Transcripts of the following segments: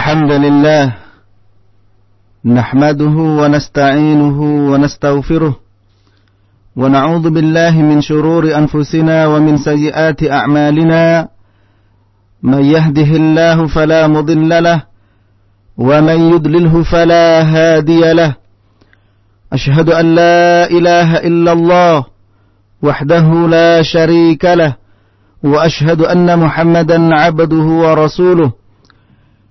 الحمد لله نحمده ونستعينه ونستغفره ونعوذ بالله من شرور أنفسنا ومن سيئات أعمالنا من يهده الله فلا مضل له ومن يضلله فلا هادي له أشهد أن لا إله إلا الله وحده لا شريك له وأشهد أن محمدا عبده ورسوله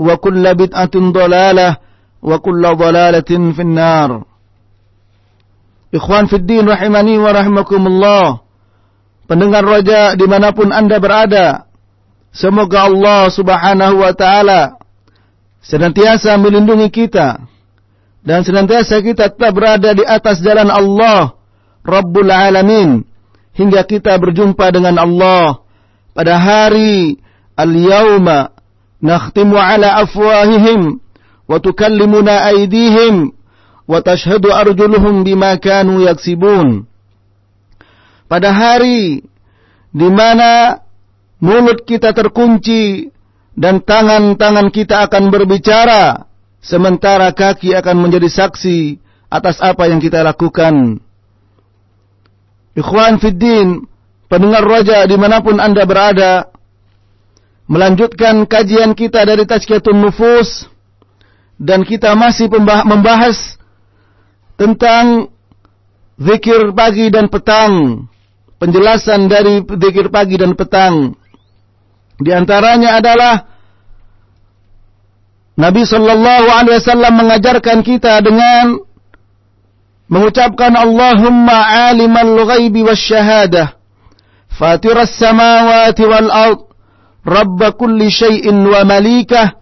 وكل بدعة ضلالة وكل ضلالة في النار Ikhwan Fiddin rahimani wa rahimakumullah Pendengar roja dimanapun anda berada Semoga Allah subhanahu wa ta'ala Senantiasa melindungi kita Dan senantiasa kita tetap berada di atas jalan Allah Rabbul Alamin Hingga kita berjumpa dengan Allah Pada hari Al-Yawma afwahihim wa tukallimuna aydihim wa tashhadu arjuluhum bima kanu yaksibun pada hari di mana mulut kita terkunci dan tangan-tangan kita akan berbicara sementara kaki akan menjadi saksi atas apa yang kita lakukan. Ikhwan Fiddin pendengar roja di mana pun anda berada melanjutkan kajian kita dari Tazkiyatun Nufus. Dan kita masih membahas tentang zikir pagi dan petang, penjelasan dari zikir pagi dan petang. Di antaranya adalah Nabi sallallahu alaihi wasallam mengajarkan kita dengan mengucapkan Allahumma alimal ghaibi wasyahadah fatiras samawati wal ard رب كل شيء ومليكه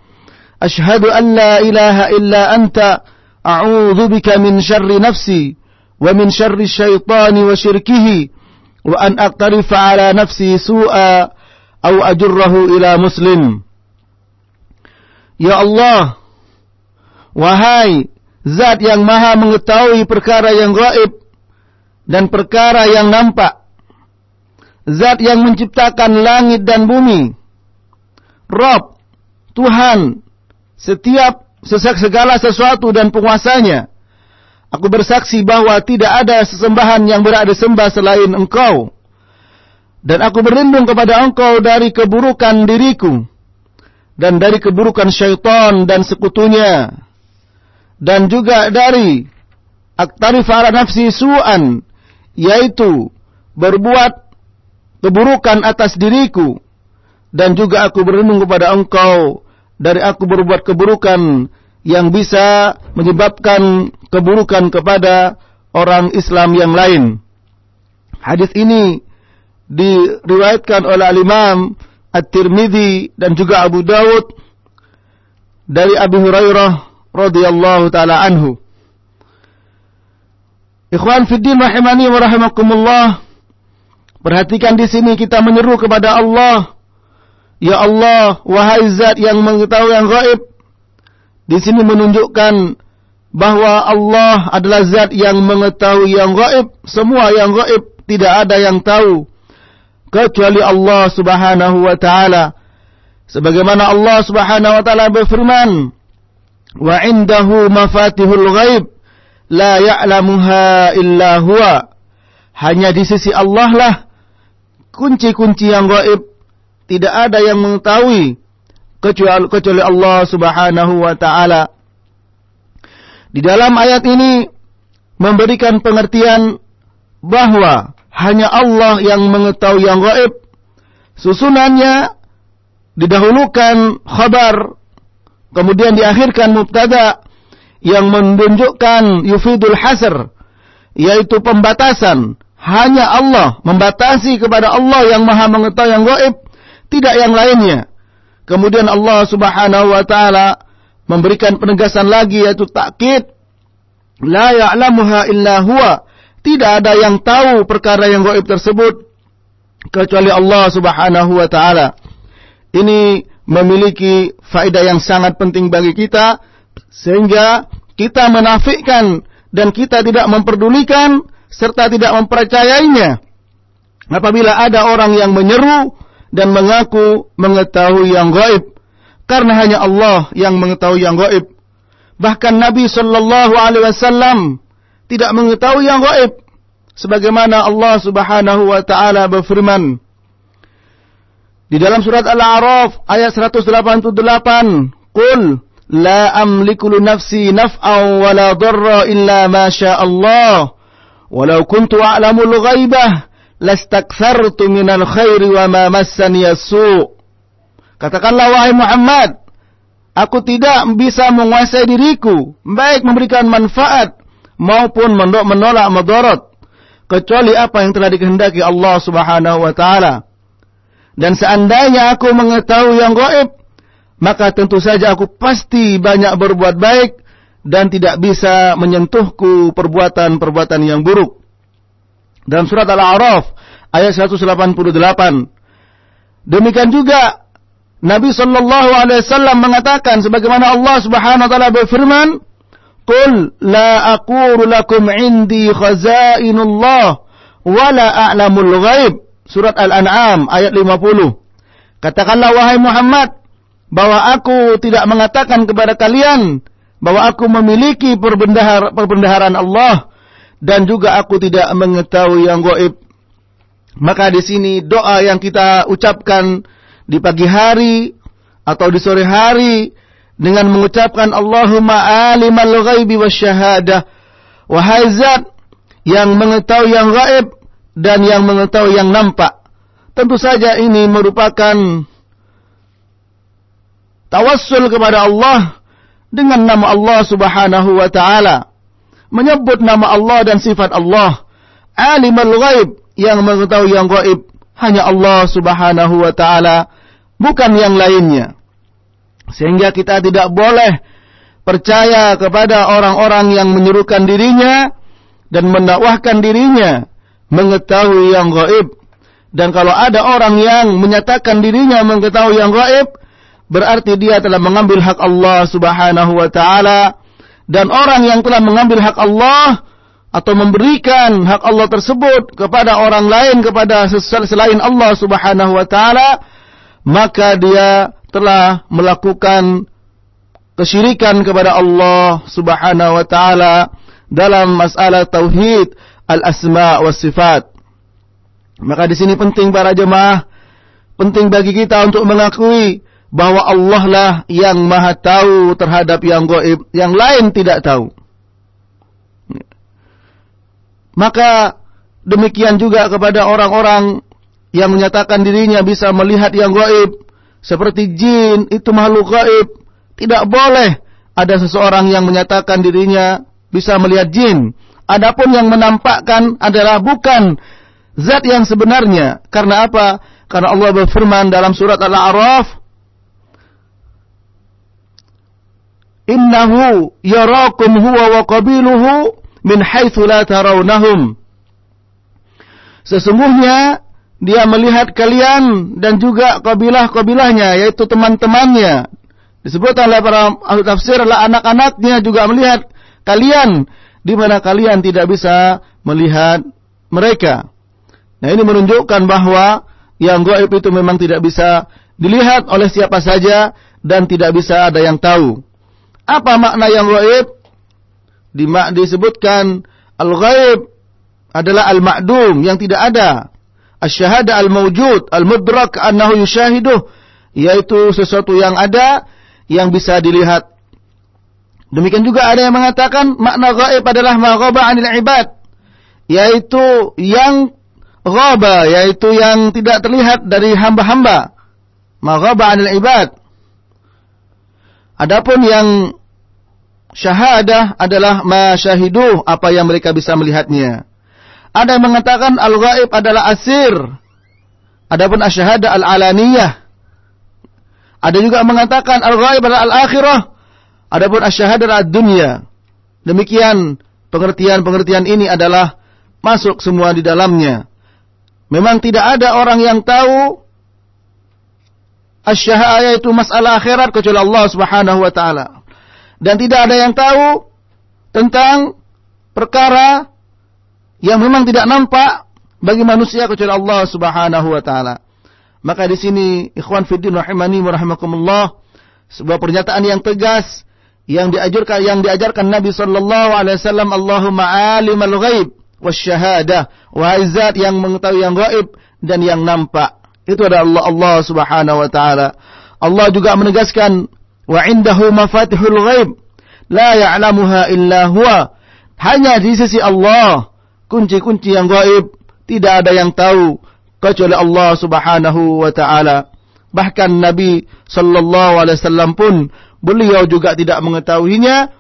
أشهد أن لا إله إلا أنت أعوذ بك من شر نفسي ومن شر الشيطان وشركه وأن أقترف على نفسي سوءا أو أجره إلى مسلم Ya Allah Wahai Zat yang maha mengetahui perkara yang gaib Dan perkara yang nampak Zat yang menciptakan langit dan bumi Rob, Tuhan, setiap segala sesuatu dan penguasanya. Aku bersaksi bahwa tidak ada sesembahan yang berada sembah selain engkau. Dan aku berlindung kepada engkau dari keburukan diriku. Dan dari keburukan syaitan dan sekutunya. Dan juga dari aktari fara nafsi su'an. Yaitu berbuat keburukan atas diriku dan juga aku berlindung kepada engkau dari aku berbuat keburukan yang bisa menyebabkan keburukan kepada orang Islam yang lain. Hadis ini diriwayatkan oleh Al-Imam At-Tirmidzi dan juga Abu Dawud dari Abu Hurairah radhiyallahu taala anhu. Ikhwan fiddin rahimani wa rahimakumullah. Perhatikan di sini kita menyeru kepada Allah Ya Allah, wahai zat yang mengetahui yang gaib. Di sini menunjukkan bahwa Allah adalah zat yang mengetahui yang gaib. Semua yang gaib tidak ada yang tahu. Kecuali Allah subhanahu wa ta'ala. Sebagaimana Allah subhanahu wa ta'ala berfirman. Wa indahu mafatihul ghaib. La ya'lamuha illa huwa. Hanya di sisi Allah lah. Kunci-kunci yang gaib tidak ada yang mengetahui kecuali kecuali Allah Subhanahu wa taala. Di dalam ayat ini memberikan pengertian bahwa hanya Allah yang mengetahui yang gaib. Susunannya didahulukan khabar, kemudian diakhirkan mubtada yang menunjukkan yufidul hasr, yaitu pembatasan. Hanya Allah membatasi kepada Allah yang maha mengetahui yang gaib, tidak yang lainnya. Kemudian Allah subhanahu wa ta'ala memberikan penegasan lagi yaitu takkid. La ya'lamuha illa huwa. Tidak ada yang tahu perkara yang gaib tersebut kecuali Allah subhanahu wa ta'ala. Ini memiliki faedah yang sangat penting bagi kita sehingga kita menafikan dan kita tidak memperdulikan serta tidak mempercayainya. Apabila ada orang yang menyeru dan mengaku mengetahui yang gaib karena hanya Allah yang mengetahui yang gaib. Bahkan Nabi sallallahu alaihi wasallam tidak mengetahui yang gaib sebagaimana Allah Subhanahu wa taala berfirman di dalam surat Al-A'raf ayat 188, "Qul la amliku li nafsi naf'an wa la darra illa ma syaa Allah. Walau kuntu a'lamul ghaibah lastakthartu minal khairi wa ma massani as-su'." Katakanlah wahai Muhammad, aku tidak bisa menguasai diriku, baik memberikan manfaat maupun menolak madarat kecuali apa yang telah dikehendaki Allah Subhanahu wa taala. Dan seandainya aku mengetahui yang gaib, maka tentu saja aku pasti banyak berbuat baik dan tidak bisa menyentuhku perbuatan-perbuatan yang buruk. Dalam surat Al-A'raf ayat 188. Demikian juga Nabi sallallahu alaihi wasallam mengatakan sebagaimana Allah Subhanahu wa taala berfirman, "Qul la aqulu lakum 'indi khazainullah wa la a'lamul ghaib." Surat Al-An'am ayat 50. Katakanlah wahai Muhammad bahwa aku tidak mengatakan kepada kalian bahwa aku memiliki perbendahar, perbendaharaan Allah dan juga aku tidak mengetahui yang gaib. Maka di sini doa yang kita ucapkan di pagi hari atau di sore hari dengan mengucapkan Allahumma alimal ghaibi wasyahadah wahai zat yang mengetahui yang gaib dan yang mengetahui yang nampak. Tentu saja ini merupakan tawassul kepada Allah dengan nama Allah Subhanahu wa taala. Menyebut nama Allah dan sifat Allah. Alimul ghaib yang mengetahui yang gaib hanya Allah Subhanahu wa taala, bukan yang lainnya. Sehingga kita tidak boleh percaya kepada orang-orang yang menyerukan dirinya dan mendakwahkan dirinya mengetahui yang gaib. Dan kalau ada orang yang menyatakan dirinya mengetahui yang gaib, berarti dia telah mengambil hak Allah Subhanahu wa taala. Dan orang yang telah mengambil hak Allah atau memberikan hak Allah tersebut kepada orang lain kepada selain Allah Subhanahu wa taala, maka dia telah melakukan kesyirikan kepada Allah Subhanahu wa taala dalam masalah tauhid al-asma wa sifat. Maka di sini penting para jemaah, penting bagi kita untuk mengakui bahwa Allah lah yang maha tahu terhadap yang goib, yang lain tidak tahu. Maka demikian juga kepada orang-orang yang menyatakan dirinya bisa melihat yang goib, seperti jin itu makhluk gaib, tidak boleh ada seseorang yang menyatakan dirinya bisa melihat jin. Adapun yang menampakkan adalah bukan zat yang sebenarnya. Karena apa? Karena Allah berfirman dalam surat Al-A'raf, "Innahu yarakum huwa wa qabiluhu min haitsu la tarawnahum." Sesungguhnya dia melihat kalian dan juga kabilah-kabilahnya yaitu teman-temannya. Disebut oleh para ahli tafsir adalah anak-anaknya juga melihat kalian di mana kalian tidak bisa melihat mereka. Nah ini menunjukkan bahwa yang gaib itu memang tidak bisa dilihat oleh siapa saja dan tidak bisa ada yang tahu. Apa makna yang gaib? disebutkan al-gaib adalah al-ma'dum yang tidak ada. Asyhada al-mawjud, al-mudrak annahu yushahiduh, yaitu sesuatu yang ada yang bisa dilihat. Demikian juga ada yang mengatakan makna gaib adalah ma 'anil ibad, yaitu yang ghaba, yaitu yang tidak terlihat dari hamba-hamba. Ma 'anil ibad. Adapun yang syahadah adalah ma syahidu, apa yang mereka bisa melihatnya. Ada yang mengatakan al-ghaib adalah asir. Adapun asyhada al-alaniyah. Ada juga mengatakan al-ghaib adalah al-akhirah. Adapun asyhada ad-dunya. Demikian pengertian-pengertian ini adalah masuk semua di dalamnya. Memang tidak ada orang yang tahu asyhada itu masalah akhirat kecuali Allah Subhanahu wa taala. Dan tidak ada yang tahu tentang perkara yang memang tidak nampak bagi manusia kecuali Allah Subhanahu wa taala. Maka di sini ikhwan fiddin rahimani rahimakumullah sebuah pernyataan yang tegas yang diajarkan yang diajarkan Nabi sallallahu alaihi wasallam Allahumma alimal ghaib wasyahadah wahai zat yang mengetahui yang gaib dan yang nampak. Itu adalah Allah Allah Subhanahu wa taala. Allah juga menegaskan wa indahu mafatihul ghaib. La ya'lamuha illa huwa. Hanya di sisi Allah kunci-kunci yang gaib tidak ada yang tahu kecuali Allah Subhanahu wa taala. Bahkan Nabi sallallahu alaihi wasallam pun beliau juga tidak mengetahuinya.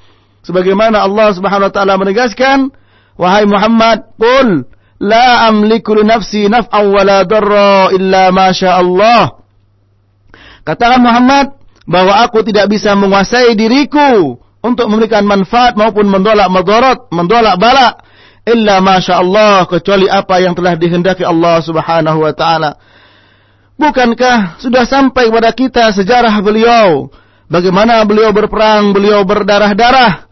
Sebagaimana Allah Subhanahu wa taala menegaskan wahai Muhammad qul la amliku li nafsi naf'an wa la darra illa ma Allah. Katakan Muhammad bahwa aku tidak bisa menguasai diriku untuk memberikan manfaat maupun mendolak madarat mendolak bala illa masya Allah kecuali apa yang telah dihendaki Allah Subhanahu wa taala. Bukankah sudah sampai kepada kita sejarah beliau Bagaimana beliau berperang, beliau berdarah-darah.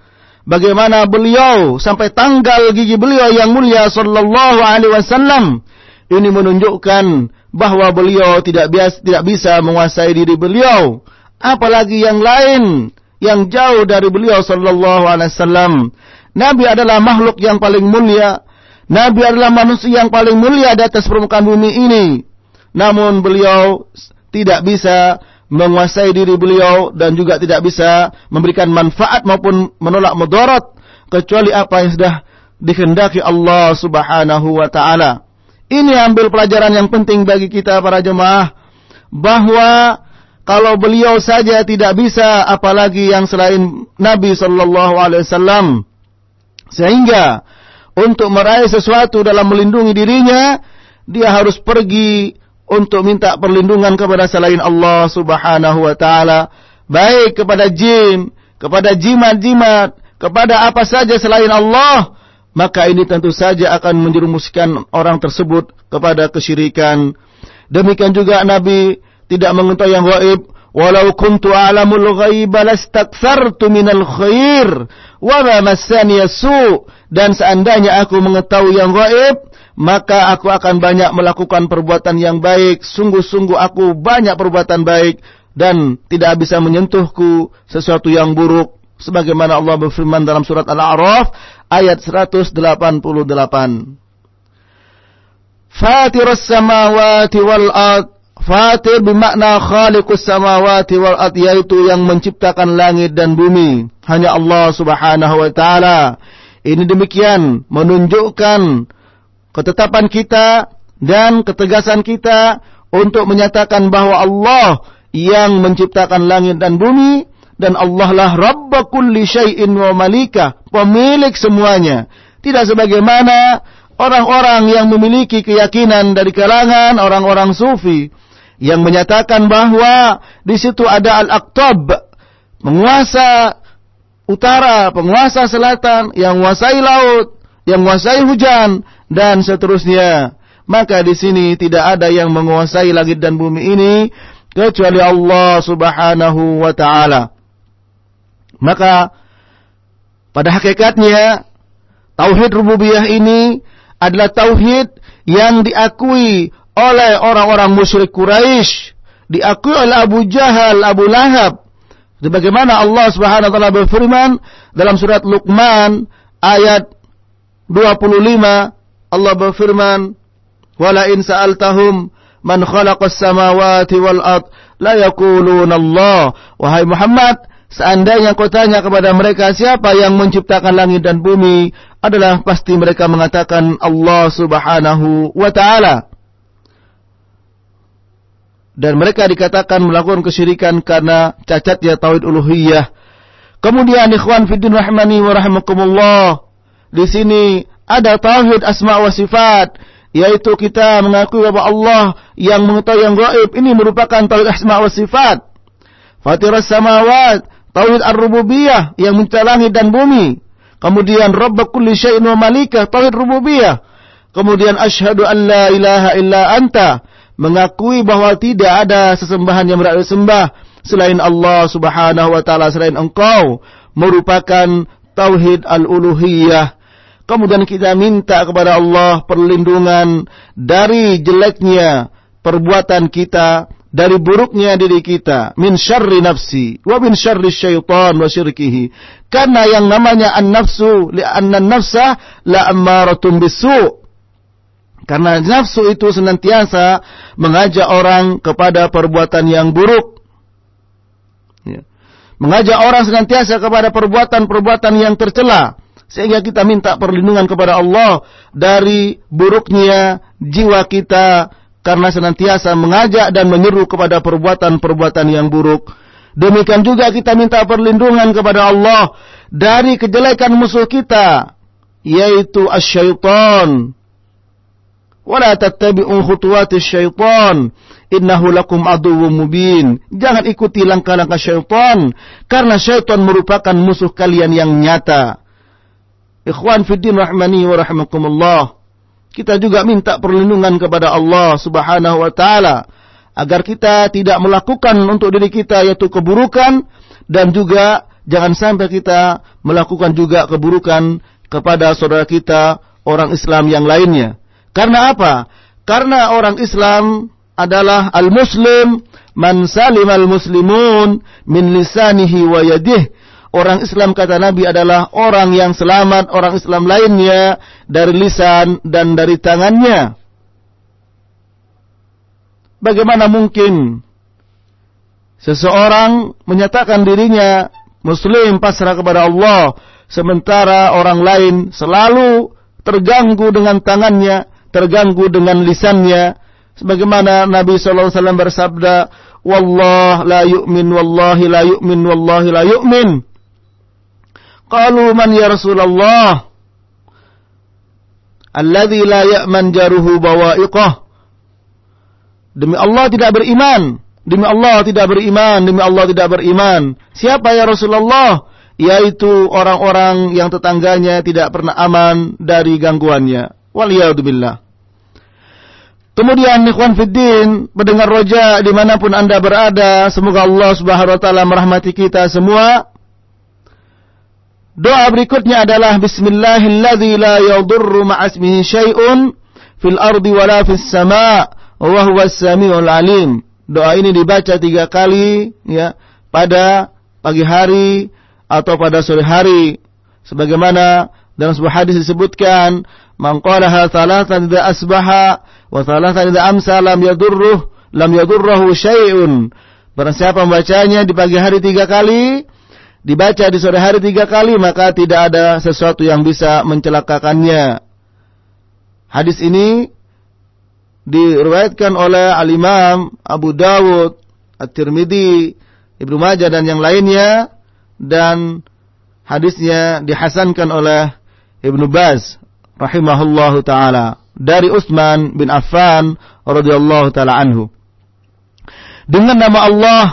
Bagaimana beliau sampai tanggal gigi beliau yang mulia sallallahu alaihi wasallam. Ini menunjukkan bahwa beliau tidak biasa tidak bisa menguasai diri beliau, apalagi yang lain yang jauh dari beliau sallallahu alaihi wasallam. Nabi adalah makhluk yang paling mulia. Nabi adalah manusia yang paling mulia di atas permukaan bumi ini. Namun beliau tidak bisa menguasai diri beliau dan juga tidak bisa memberikan manfaat maupun menolak mudarat kecuali apa yang sudah dikehendaki Allah Subhanahu wa taala. Ini ambil pelajaran yang penting bagi kita para jemaah bahwa kalau beliau saja tidak bisa apalagi yang selain Nabi sallallahu alaihi wasallam. Sehingga untuk meraih sesuatu dalam melindungi dirinya dia harus pergi untuk minta perlindungan kepada selain Allah Subhanahu wa taala, baik kepada jin, kepada jimat-jimat, kepada apa saja selain Allah, maka ini tentu saja akan menjerumuskan orang tersebut kepada kesyirikan. Demikian juga Nabi tidak mengetahui yang gaib, walau kuntu a'lamul ghaiba lastakthartu minal khair wa ma massani su dan seandainya aku mengetahui yang gaib maka aku akan banyak melakukan perbuatan yang baik. Sungguh-sungguh aku banyak perbuatan baik dan tidak bisa menyentuhku sesuatu yang buruk. Sebagaimana Allah berfirman dalam surat Al-A'raf ayat 188. Fatir samawati wal ard Fatir bermakna khaliqus samawati wal yaitu yang menciptakan langit dan bumi. Hanya Allah Subhanahu wa taala. Ini demikian menunjukkan ketetapan kita dan ketegasan kita untuk menyatakan bahwa Allah yang menciptakan langit dan bumi dan Allah lah Rabb kulli syai'in wa malika, pemilik semuanya. Tidak sebagaimana orang-orang yang memiliki keyakinan dari kalangan orang-orang sufi yang menyatakan bahwa di situ ada al-aqtab, penguasa utara, penguasa selatan yang menguasai laut, yang menguasai hujan, dan seterusnya. Maka di sini tidak ada yang menguasai langit dan bumi ini kecuali Allah Subhanahu wa taala. Maka pada hakikatnya tauhid rububiyah ini adalah tauhid yang diakui oleh orang-orang musyrik Quraisy, diakui oleh Abu Jahal, Abu Lahab. Sebagaimana Allah Subhanahu wa taala berfirman dalam surat Luqman ayat 25 Allah berfirman, "Wala in sa'altahum man khalaqas samawati wal ard la yaquluna Allah." Wahai Muhammad, Seandainya kau tanya kepada mereka siapa yang menciptakan langit dan bumi, adalah pasti mereka mengatakan Allah Subhanahu wa taala. Dan mereka dikatakan melakukan kesyirikan karena cacatnya tauhid uluhiyah. Kemudian ikhwan fiddin rahmani wa rahimakumullah. Di sini ada tauhid asma wa sifat yaitu kita mengakui bahwa Allah yang mengetahui yang gaib ini merupakan tauhid asma wa sifat. Fatiras samawat, tauhid ar-rububiyah yang mencipta langit dan bumi. Kemudian Rabb kulli syai'in wa malikah, tauhid rububiyah. Kemudian asyhadu an la ilaha illa anta, mengakui bahwa tidak ada sesembahan yang berhak disembah selain Allah Subhanahu wa taala selain engkau merupakan tauhid al-uluhiyah Kemudian kita minta kepada Allah perlindungan dari jeleknya perbuatan kita, dari buruknya diri kita, min syarri nafsi, wa min syarri syaitan wa syirkihi. Karena yang namanya an-nafsu, li'anna nafsa la ammaratun bisu. Karena nafsu itu senantiasa mengajak orang kepada perbuatan yang buruk. Ya. Mengajak orang senantiasa kepada perbuatan-perbuatan yang tercela sehingga kita minta perlindungan kepada Allah dari buruknya jiwa kita karena senantiasa mengajak dan menyeru kepada perbuatan-perbuatan yang buruk. Demikian juga kita minta perlindungan kepada Allah dari kejelekan musuh kita yaitu asyaiton. Jangan ikuti langkah-langkah syaitan karena syaitan merupakan musuh kalian yang nyata. Ikhwan fiddin rahmani wa rahimakumullah. Kita juga minta perlindungan kepada Allah subhanahu wa ta'ala. Agar kita tidak melakukan untuk diri kita yaitu keburukan. Dan juga jangan sampai kita melakukan juga keburukan kepada saudara kita orang Islam yang lainnya. Karena apa? Karena orang Islam adalah al-muslim man salim al-muslimun min lisanihi wa yadihi Orang Islam kata Nabi adalah orang yang selamat, orang Islam lainnya dari lisan dan dari tangannya. Bagaimana mungkin seseorang menyatakan dirinya muslim pasrah kepada Allah sementara orang lain selalu terganggu dengan tangannya, terganggu dengan lisannya sebagaimana Nabi sallallahu alaihi wasallam bersabda wallah la yu'min wallahi la yu'min wallahi la yu'min Qalu man ya Rasulullah? Alladhi la ya'man jaruhu bawa'iqah. Demi Allah tidak beriman. Demi Allah tidak beriman. Demi Allah tidak beriman. Siapa ya Rasulullah? Yaitu orang-orang yang tetangganya tidak pernah aman dari gangguannya. Waliyahudzubillah. Kemudian ikhwan fiddin, mendengar roja di mana pun anda berada, semoga Allah subhanahu wa ta'ala merahmati kita semua. Doa berikutnya adalah Bismillahilladzi la yadurru ma'asmihi syai'un fil ardi wala fis sama' wa huwas samiul alim. Doa ini dibaca tiga kali ya pada pagi hari atau pada sore hari sebagaimana dalam sebuah hadis disebutkan man qalaha thalathan idza asbaha wa thalathan idza amsa lam yadurruh lam yadurruhu syai'un. Barang siapa membacanya di pagi hari tiga kali dibaca di sore hari tiga kali maka tidak ada sesuatu yang bisa mencelakakannya. Hadis ini diriwayatkan oleh Al-Imam Abu Dawud, At-Tirmidzi, Ibnu Majah dan yang lainnya dan hadisnya dihasankan oleh Ibnu Baz rahimahullahu taala dari Utsman bin Affan radhiyallahu taala anhu. Dengan nama Allah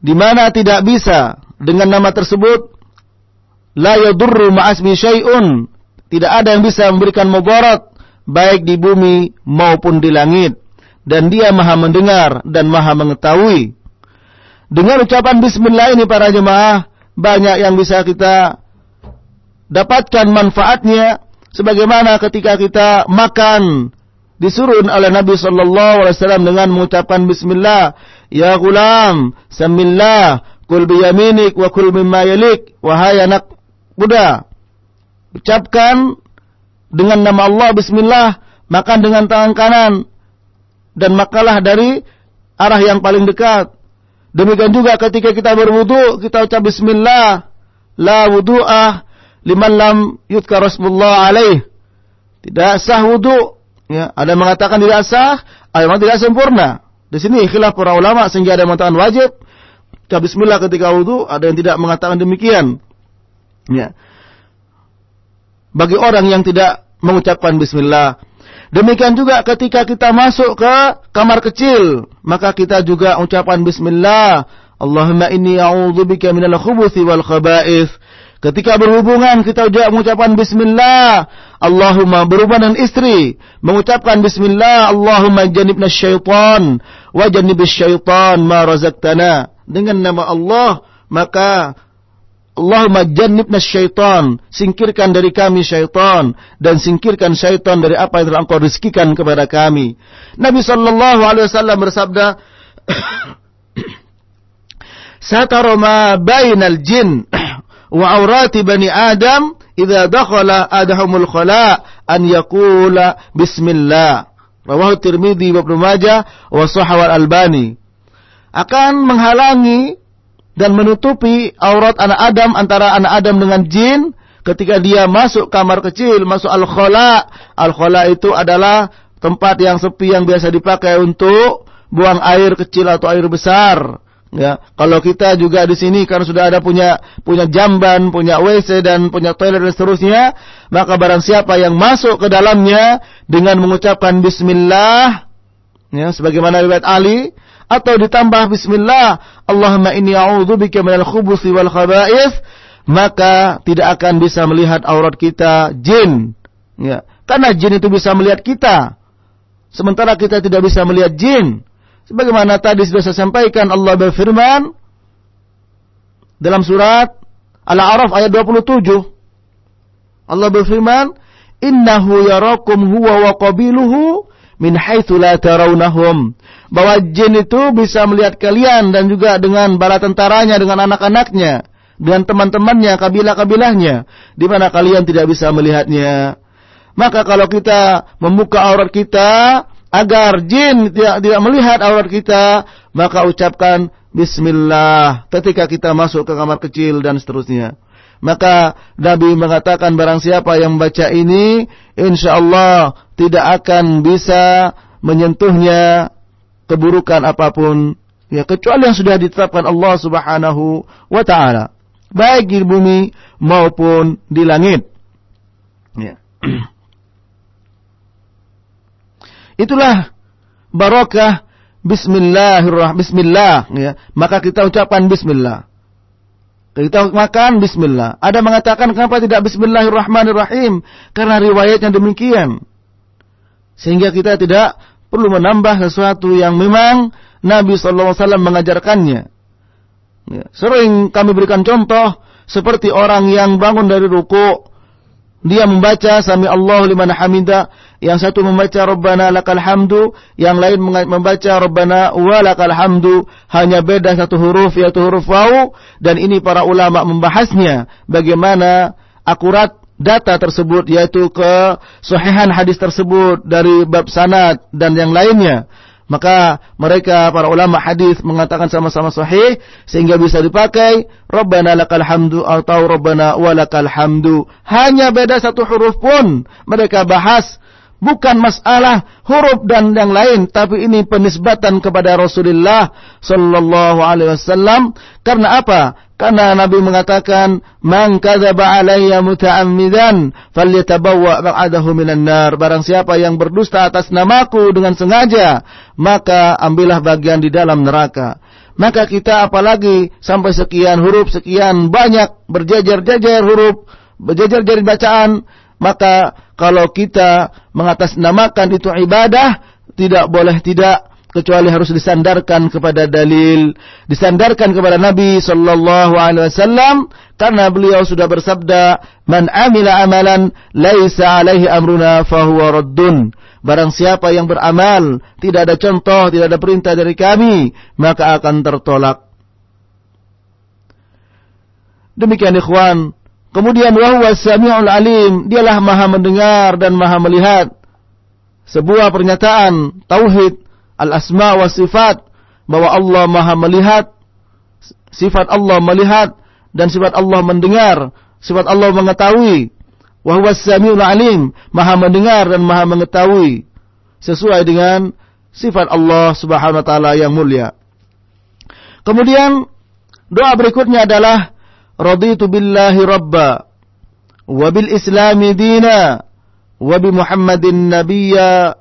di mana tidak bisa dengan nama tersebut la yadurru ma'asmi syai'un. Tidak ada yang bisa memberikan mudarat baik di bumi maupun di langit. Dan dia maha mendengar dan maha mengetahui. Dengan ucapan bismillah ini para jemaah banyak yang bisa kita dapatkan manfaatnya sebagaimana ketika kita makan disuruh oleh Nabi sallallahu alaihi wasallam dengan mengucapkan bismillah Ya gulam, samillah, kul biyaminik wa kul mimma yalik. Wahai anak muda, ucapkan dengan nama Allah bismillah, makan dengan tangan kanan dan makalah dari arah yang paling dekat Demikian juga ketika kita berwudu, kita ucap bismillah. La wudu'ah liman lam yudkar Rasulullah alaih. Tidak sah wudu. Ya, ada yang mengatakan tidak sah, ada yang tidak sempurna. Di sini khilaf para ulama sehingga ada yang mengatakan wajib. Ucap bismillah ketika wudu, ada yang tidak mengatakan demikian. Ya. Bagi orang yang tidak mengucapkan bismillah, Demikian juga ketika kita masuk ke kamar kecil, maka kita juga ucapan bismillah. Allahumma inni a'udzubika minal khubuthi wal khaba'ith. Ketika berhubungan kita juga mengucapkan bismillah. Allahumma berhubungan dengan istri, mengucapkan bismillah. Allahumma janibna syaitan wa syaitan ma razaqtana. Dengan nama Allah, maka Allahumma jannibna syaitan. Singkirkan dari kami syaitan. Dan singkirkan syaitan dari apa yang telah engkau rizkikan kepada kami. Nabi sallallahu alaihi wasallam bersabda, Satara ma bainal jin wa aurati bani Adam idza dakhala adahumul khala an yaqula bismillah. Rawahu Tirmidzi wa Ibnu Majah wa Sahih Al-Albani. Akan menghalangi dan menutupi aurat anak Adam antara anak Adam dengan jin ketika dia masuk kamar kecil, masuk al-khala. Al-khala itu adalah tempat yang sepi yang biasa dipakai untuk buang air kecil atau air besar. Ya, kalau kita juga di sini karena sudah ada punya punya jamban, punya WC dan punya toilet dan seterusnya, maka barang siapa yang masuk ke dalamnya dengan mengucapkan bismillah, ya sebagaimana riwayat Ali, atau ditambah bismillah Allahumma inni a'udzubika minal khubuthi wal khaba'ith maka tidak akan bisa melihat aurat kita jin. Ya karena jin itu bisa melihat kita. Sementara kita tidak bisa melihat jin sebagaimana tadi sudah saya sampaikan Allah berfirman dalam surat Al-A'raf ayat 27 Allah berfirman innahu yarakum huwa wa qabiluhu min haitsu la tarawnahum. Bahwa jin itu bisa melihat kalian dan juga dengan bala tentaranya dengan anak-anaknya dengan teman-temannya kabilah-kabilahnya di mana kalian tidak bisa melihatnya. Maka kalau kita membuka aurat kita agar jin tidak tidak melihat aurat kita maka ucapkan bismillah. Ketika kita masuk ke kamar kecil dan seterusnya. Maka Nabi mengatakan barang siapa yang membaca ini insya Allah tidak akan bisa menyentuhnya keburukan apa pun. Ya kecuali yang sudah ditetapkan Allah Subhanahu wa taala. Baik di bumi maupun di langit. Ya itulah barokah bismillahirrahmanirrahim bismillah ya maka kita ucapkan bismillah kita makan bismillah. Ada mengatakan kenapa tidak bismillahirrahmanirrahim? Karena riwayatnya demikian. Sehingga kita tidak perlu menambah sesuatu yang memang Nabi SAW mengajarkannya. Ya, sering kami berikan contoh seperti orang yang bangun dari ruku, dia membaca sami Allah liman hamida, yang satu membaca Rabbana lakal hamdu, yang lain membaca Rabbana walakal hamdu, hanya beda satu huruf yaitu huruf waw. Dan ini para ulama membahasnya bagaimana akurat data tersebut yaitu ke hadis tersebut dari bab sanad dan yang lainnya. Maka mereka para ulama hadis mengatakan sama-sama sahih sehingga bisa dipakai Rabbana lakal hamdu atau Rabbana walakal hamdu. Hanya beda satu huruf pun mereka bahas bukan masalah huruf dan yang lain tapi ini penisbatan kepada Rasulullah sallallahu alaihi wasallam. Karena apa? Karena Nabi mengatakan man kadzaba alayya muta'ammidan falyatabawwa maq'adahu minan nar. Barang siapa yang berdusta atas namaku dengan sengaja maka ambillah bagian di dalam neraka. Maka kita apalagi sampai sekian huruf sekian banyak berjajar-jajar huruf berjajar-jajar bacaan maka kalau kita mengatasnamakan itu ibadah, tidak boleh tidak kecuali harus disandarkan kepada dalil, disandarkan kepada Nabi sallallahu alaihi wasallam karena beliau sudah bersabda, "Man amila amalan laisa alaihi amruna fahuwa raddun." Barang siapa yang beramal tidak ada contoh, tidak ada perintah dari kami, maka akan tertolak. Demikian ikhwan, Kemudian wahwa sami'ul alim, dialah maha mendengar dan maha melihat. Sebuah pernyataan tauhid al-asma wa sifat bahwa Allah maha melihat sifat Allah melihat dan sifat Allah mendengar, sifat Allah mengetahui. Wa huwas samiul alim, Maha mendengar dan Maha mengetahui sesuai dengan sifat Allah Subhanahu wa taala yang mulia. Kemudian doa berikutnya adalah raditu billahi rabba wa bil islami dina wa muhammadin nabiyya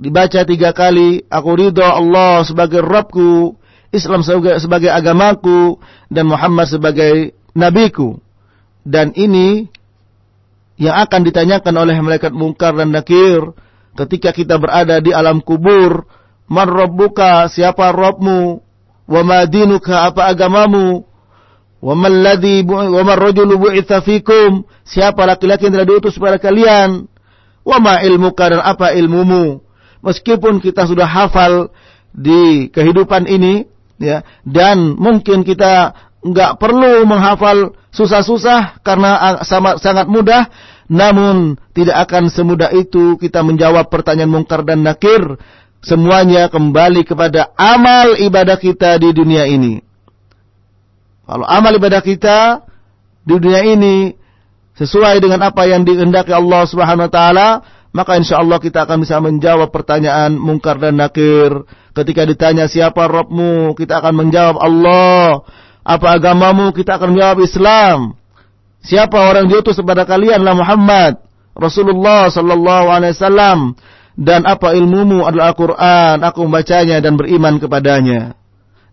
dibaca tiga kali aku ridho Allah sebagai Rabbku Islam sebagai, sebagai agamaku dan Muhammad sebagai nabiku. Dan ini yang akan ditanyakan oleh malaikat mungkar dan nakir ketika kita berada di alam kubur. Man rabbuka siapa Rabbmu? Wa ma dinuka apa agamamu wa man ladzi wa man rajulu fikum? Siapa laki-laki yang telah diutus kepada kalian? Wa ma ilmuka dan apa ilmumu? Meskipun kita sudah hafal di kehidupan ini ya dan mungkin kita nggak perlu menghafal susah-susah karena sangat mudah namun tidak akan semudah itu kita menjawab pertanyaan mungkar dan nakir. Semuanya kembali kepada amal ibadah kita di dunia ini. Kalau amal ibadah kita di dunia ini sesuai dengan apa yang dikehendaki Allah Subhanahu wa taala, maka insya Allah kita akan bisa menjawab pertanyaan mungkar dan nakir. Ketika ditanya siapa Rabbmu, kita akan menjawab Allah. Apa agamamu, kita akan menjawab Islam. Siapa orang diutus kepada kalianlah Muhammad, Rasulullah sallallahu alaihi wasallam dan apa ilmumu adalah Al-Quran, aku membacanya dan beriman kepadanya.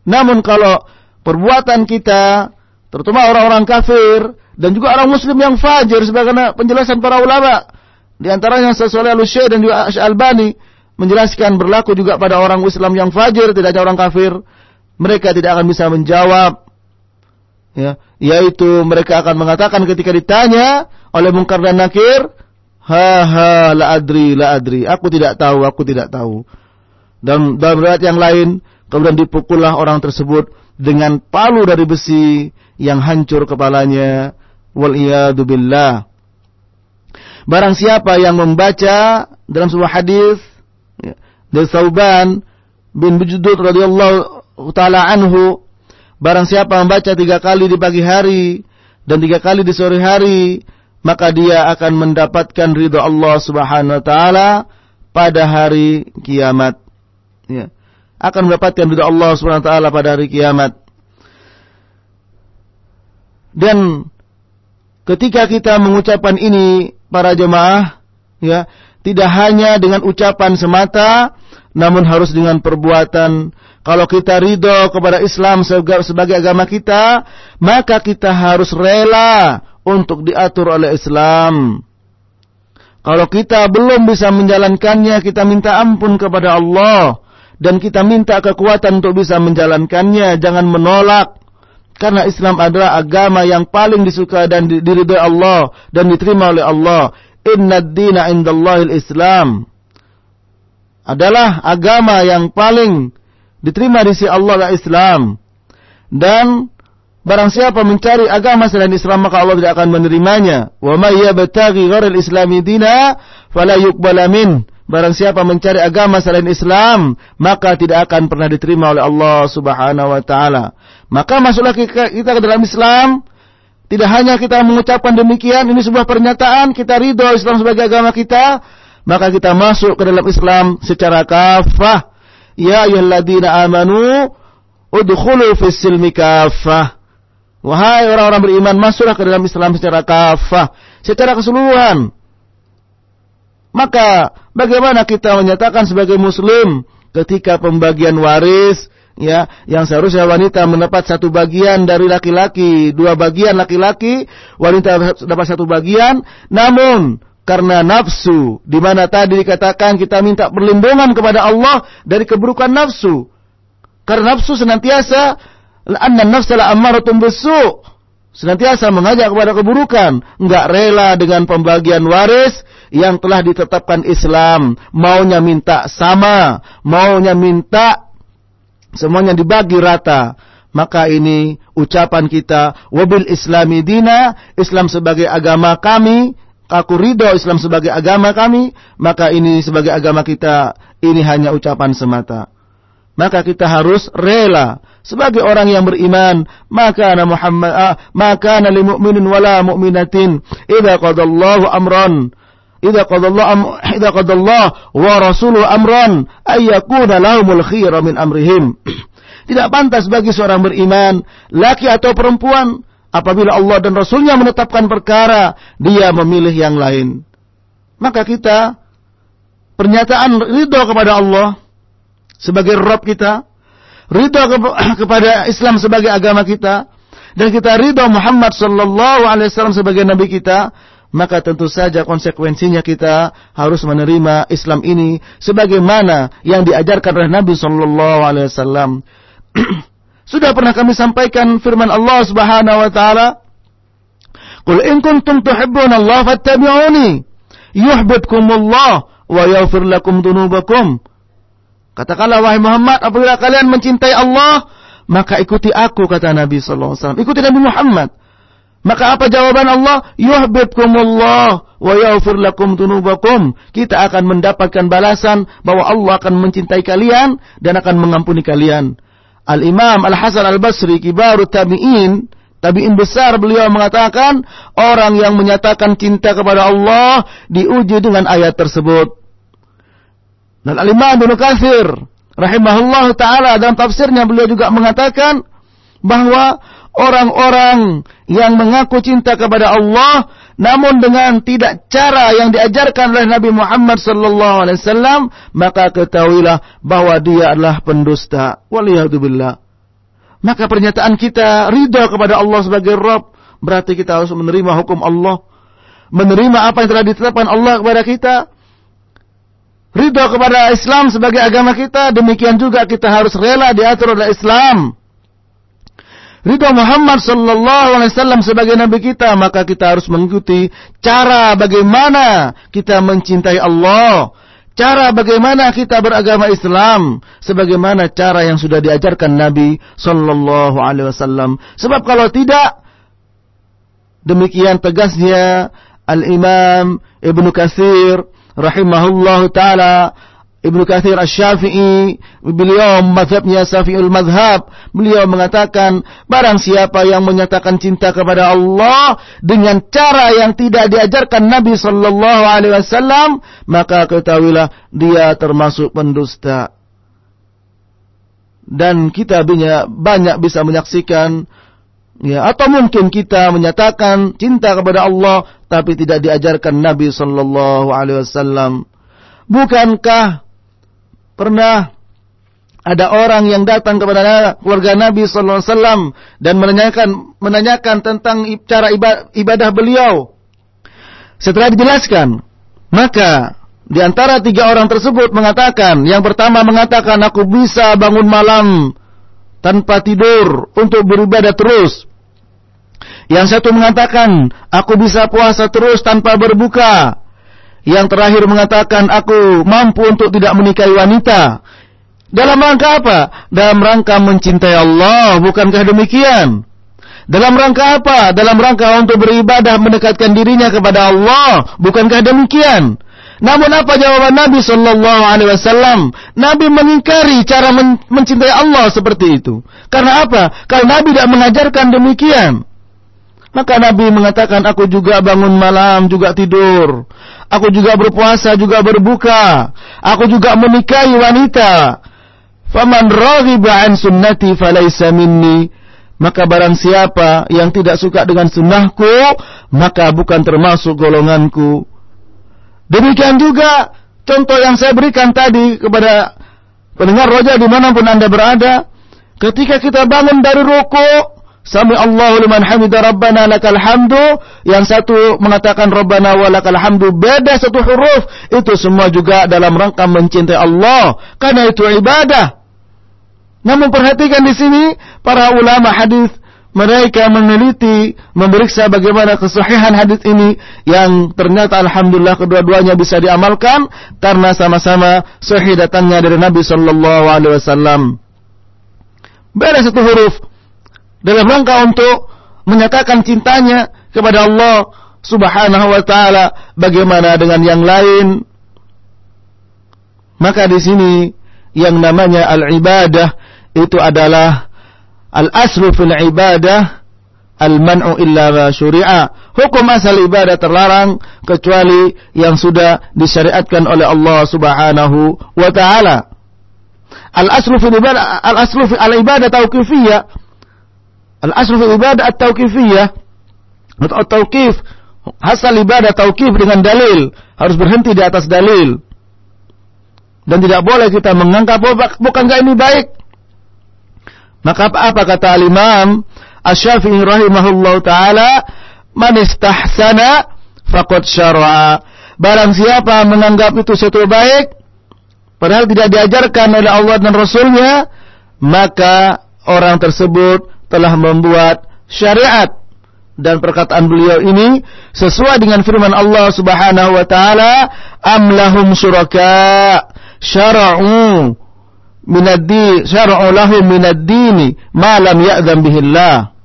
Namun kalau perbuatan kita, terutama orang-orang kafir, dan juga orang muslim yang fajir, sebagaimana penjelasan para ulama, di antaranya sesuai al dan juga Al-Bani, menjelaskan berlaku juga pada orang Islam yang fajir, tidak hanya orang kafir, mereka tidak akan bisa menjawab, ya, yaitu mereka akan mengatakan ketika ditanya oleh mungkar dan nakir, Ha ha la adri la adri. Aku tidak tahu, aku tidak tahu. Dan dalam riwayat yang lain, kemudian dipukullah orang tersebut dengan palu dari besi yang hancur kepalanya. Wal billah. Barang siapa yang membaca dalam sebuah hadis ya, dari Sauban bin Bujudud radhiyallahu taala anhu, barang siapa membaca tiga kali di pagi hari dan tiga kali di sore hari, maka dia akan mendapatkan ridho Allah Subhanahu wa taala pada hari kiamat. Ya. Akan mendapatkan ridho Allah Subhanahu wa taala pada hari kiamat. Dan ketika kita mengucapkan ini para jemaah ya, tidak hanya dengan ucapan semata namun harus dengan perbuatan. Kalau kita ridho kepada Islam sebagai agama kita, maka kita harus rela untuk diatur oleh Islam. Kalau kita belum bisa menjalankannya, kita minta ampun kepada Allah dan kita minta kekuatan untuk bisa menjalankannya. Jangan menolak karena Islam adalah agama yang paling disuka dan diridhoi Allah dan diterima oleh Allah. Inna dina indallahil Islam. Adalah agama yang paling diterima di sisi Allah adalah Islam. Dan Barang siapa mencari agama selain Islam maka Allah tidak akan menerimanya. Wa may yabtaghi ghairal islami dina fala yuqbala min. Barang siapa mencari agama selain Islam maka tidak akan pernah diterima oleh Allah Subhanahu wa taala. Maka masuklah kita ke dalam Islam tidak hanya kita mengucapkan demikian, ini sebuah pernyataan, kita ridho Islam sebagai agama kita, maka kita masuk ke dalam Islam secara kafah. Ya ayyuhalladzina amanu udkhulu fis silmi kafah. Wahai orang-orang beriman, masuklah ke dalam Islam secara kafah, secara keseluruhan. Maka bagaimana kita menyatakan sebagai muslim ketika pembagian waris ya yang seharusnya wanita mendapat satu bagian dari laki-laki, dua bagian laki-laki, wanita dapat satu bagian, namun karena nafsu di mana tadi dikatakan kita minta perlindungan kepada Allah dari keburukan nafsu. Karena nafsu senantiasa Anna nafsa la ammaratun bisu. Senantiasa mengajak kepada keburukan, enggak rela dengan pembagian waris yang telah ditetapkan Islam, maunya minta sama, maunya minta semuanya dibagi rata. Maka ini ucapan kita wabil islami dina, Islam sebagai agama kami, aku ridho Islam sebagai agama kami, maka ini sebagai agama kita, ini hanya ucapan semata. Maka kita harus rela. Sebagai orang yang beriman maka ana Muhammad ah, maka ana lil mu'minin wala mu'minatin. Idza qadallahu amran idza qadallahu am, idza qadallahu wa rasuluhu amran ay yakuna lahumul khiyara min amrihim. Tidak pantas bagi seorang beriman laki atau perempuan apabila Allah dan Rasulnya menetapkan perkara dia memilih yang lain. Maka kita pernyataan ridho kepada Allah sebagai Rob kita, ridho kepada Islam sebagai agama kita, dan kita ridho Muhammad Sallallahu Alaihi Wasallam sebagai Nabi kita, maka tentu saja konsekuensinya kita harus menerima Islam ini sebagaimana yang diajarkan oleh Nabi Sallallahu Alaihi Wasallam. Sudah pernah kami sampaikan firman Allah Subhanahu wa taala, "Qul in kuntum tuhibbun Allah fattabi'uni yuhibbukumullah wa yaghfir lakum dunubakum." Katakanlah wahai Muhammad, apabila kalian mencintai Allah, maka ikuti aku kata Nabi sallallahu alaihi wasallam. Ikuti Nabi Muhammad. Maka apa jawaban Allah? Yuhibbukumullah wa yaghfir lakum dunubakum. Kita akan mendapatkan balasan bahwa Allah akan mencintai kalian dan akan mengampuni kalian. Al-Imam Al-Hasan Al-Basri kibaru tabi'in Tabi'in besar beliau mengatakan orang yang menyatakan cinta kepada Allah diuji dengan ayat tersebut. Dan Al-Imam Ibnu Katsir rahimahullah taala dalam tafsirnya beliau juga mengatakan bahwa orang-orang yang mengaku cinta kepada Allah namun dengan tidak cara yang diajarkan oleh Nabi Muhammad sallallahu alaihi wasallam maka ketahuilah bahwa dia adalah pendusta. Waliyadzubillah maka pernyataan kita ridha kepada Allah sebagai Rabb berarti kita harus menerima hukum Allah. Menerima apa yang telah ditetapkan Allah kepada kita ridho kepada Islam sebagai agama kita, demikian juga kita harus rela diatur oleh Islam. Ridho Muhammad sallallahu alaihi wasallam sebagai nabi kita, maka kita harus mengikuti cara bagaimana kita mencintai Allah, cara bagaimana kita beragama Islam, sebagaimana cara yang sudah diajarkan Nabi sallallahu alaihi wasallam. Sebab kalau tidak demikian tegasnya Al-Imam Ibnu Katsir rahimahullah taala Ibnu Katsir Asy-Syafi'i beliau mazhabnya Syafi'ul mazhab beliau mengatakan barang siapa yang menyatakan cinta kepada Allah dengan cara yang tidak diajarkan Nabi sallallahu alaihi wasallam maka ketahuilah dia termasuk pendusta. Dan kita banyak bisa menyaksikan Ya, atau mungkin kita menyatakan cinta kepada Allah tapi tidak diajarkan Nabi sallallahu alaihi wasallam. Bukankah pernah ada orang yang datang kepada keluarga Nabi sallallahu alaihi wasallam dan menanyakan menanyakan tentang cara ibadah beliau. Setelah dijelaskan, maka di antara tiga orang tersebut mengatakan, yang pertama mengatakan aku bisa bangun malam tanpa tidur untuk beribadah terus. Yang satu mengatakan, aku bisa puasa terus tanpa berbuka. Yang terakhir mengatakan, aku mampu untuk tidak menikahi wanita. Dalam rangka apa? Dalam rangka mencintai Allah, bukankah demikian? Dalam rangka apa? Dalam rangka untuk beribadah mendekatkan dirinya kepada Allah, bukankah demikian? Namun apa jawaban Nabi Shallallahu Alaihi Wasallam? Nabi mengingkari cara men mencintai Allah seperti itu. Karena apa? Karena Nabi tidak mengajarkan demikian. Maka Nabi mengatakan, aku juga bangun malam, juga tidur. Aku juga berpuasa, juga berbuka. Aku juga menikahi wanita. Faman raghiba an sunnati falaysa minni. Maka barang siapa yang tidak suka dengan sunnahku, maka bukan termasuk golonganku. Demikian juga contoh yang saya berikan tadi kepada pendengar roja di mana pun anda berada. Ketika kita bangun dari rukuk, Sami Allahu liman hamida Rabbana lakal hamdu. Yang satu mengatakan Rabbana wa lakal hamdu. Beda satu huruf. Itu semua juga dalam rangka mencintai Allah. Karena itu ibadah. Namun perhatikan di sini para ulama hadis mereka meneliti, memeriksa bagaimana kesahihan hadis ini yang ternyata alhamdulillah kedua-duanya bisa diamalkan karena sama-sama sahih datangnya dari Nabi sallallahu alaihi wasallam. Beda satu huruf dalam rangka untuk menyatakan cintanya kepada Allah Subhanahu wa taala bagaimana dengan yang lain maka di sini yang namanya al-ibadah itu adalah al-aslu fil ibadah al-man'u illa ma syuri'a. Hukum asal ibadah terlarang kecuali yang sudah disyariatkan oleh Allah Subhanahu wa taala. Al-aslu fil ibadah al-aslu fil al-ibadah tauqifiyah. Al-aslu fil ibadah at-tauqifiyah. Atau tauqif asal ibadah tauqif dengan dalil, harus berhenti di atas dalil. Dan tidak boleh kita menganggap bukankah ini baik? Maka apa, apa kata al-Imam Asy-Syafi'i rahimahullah taala, "Man istahsana faqad syara'a." Barang siapa menganggap itu sesuatu baik padahal tidak diajarkan oleh Allah dan Rasulnya, maka orang tersebut telah membuat syariat dan perkataan beliau ini sesuai dengan firman Allah Subhanahu wa taala, "Am lahum syuraka syara'u minad-din syara'u lahum minad-dini ma lam ya'zam bihillah."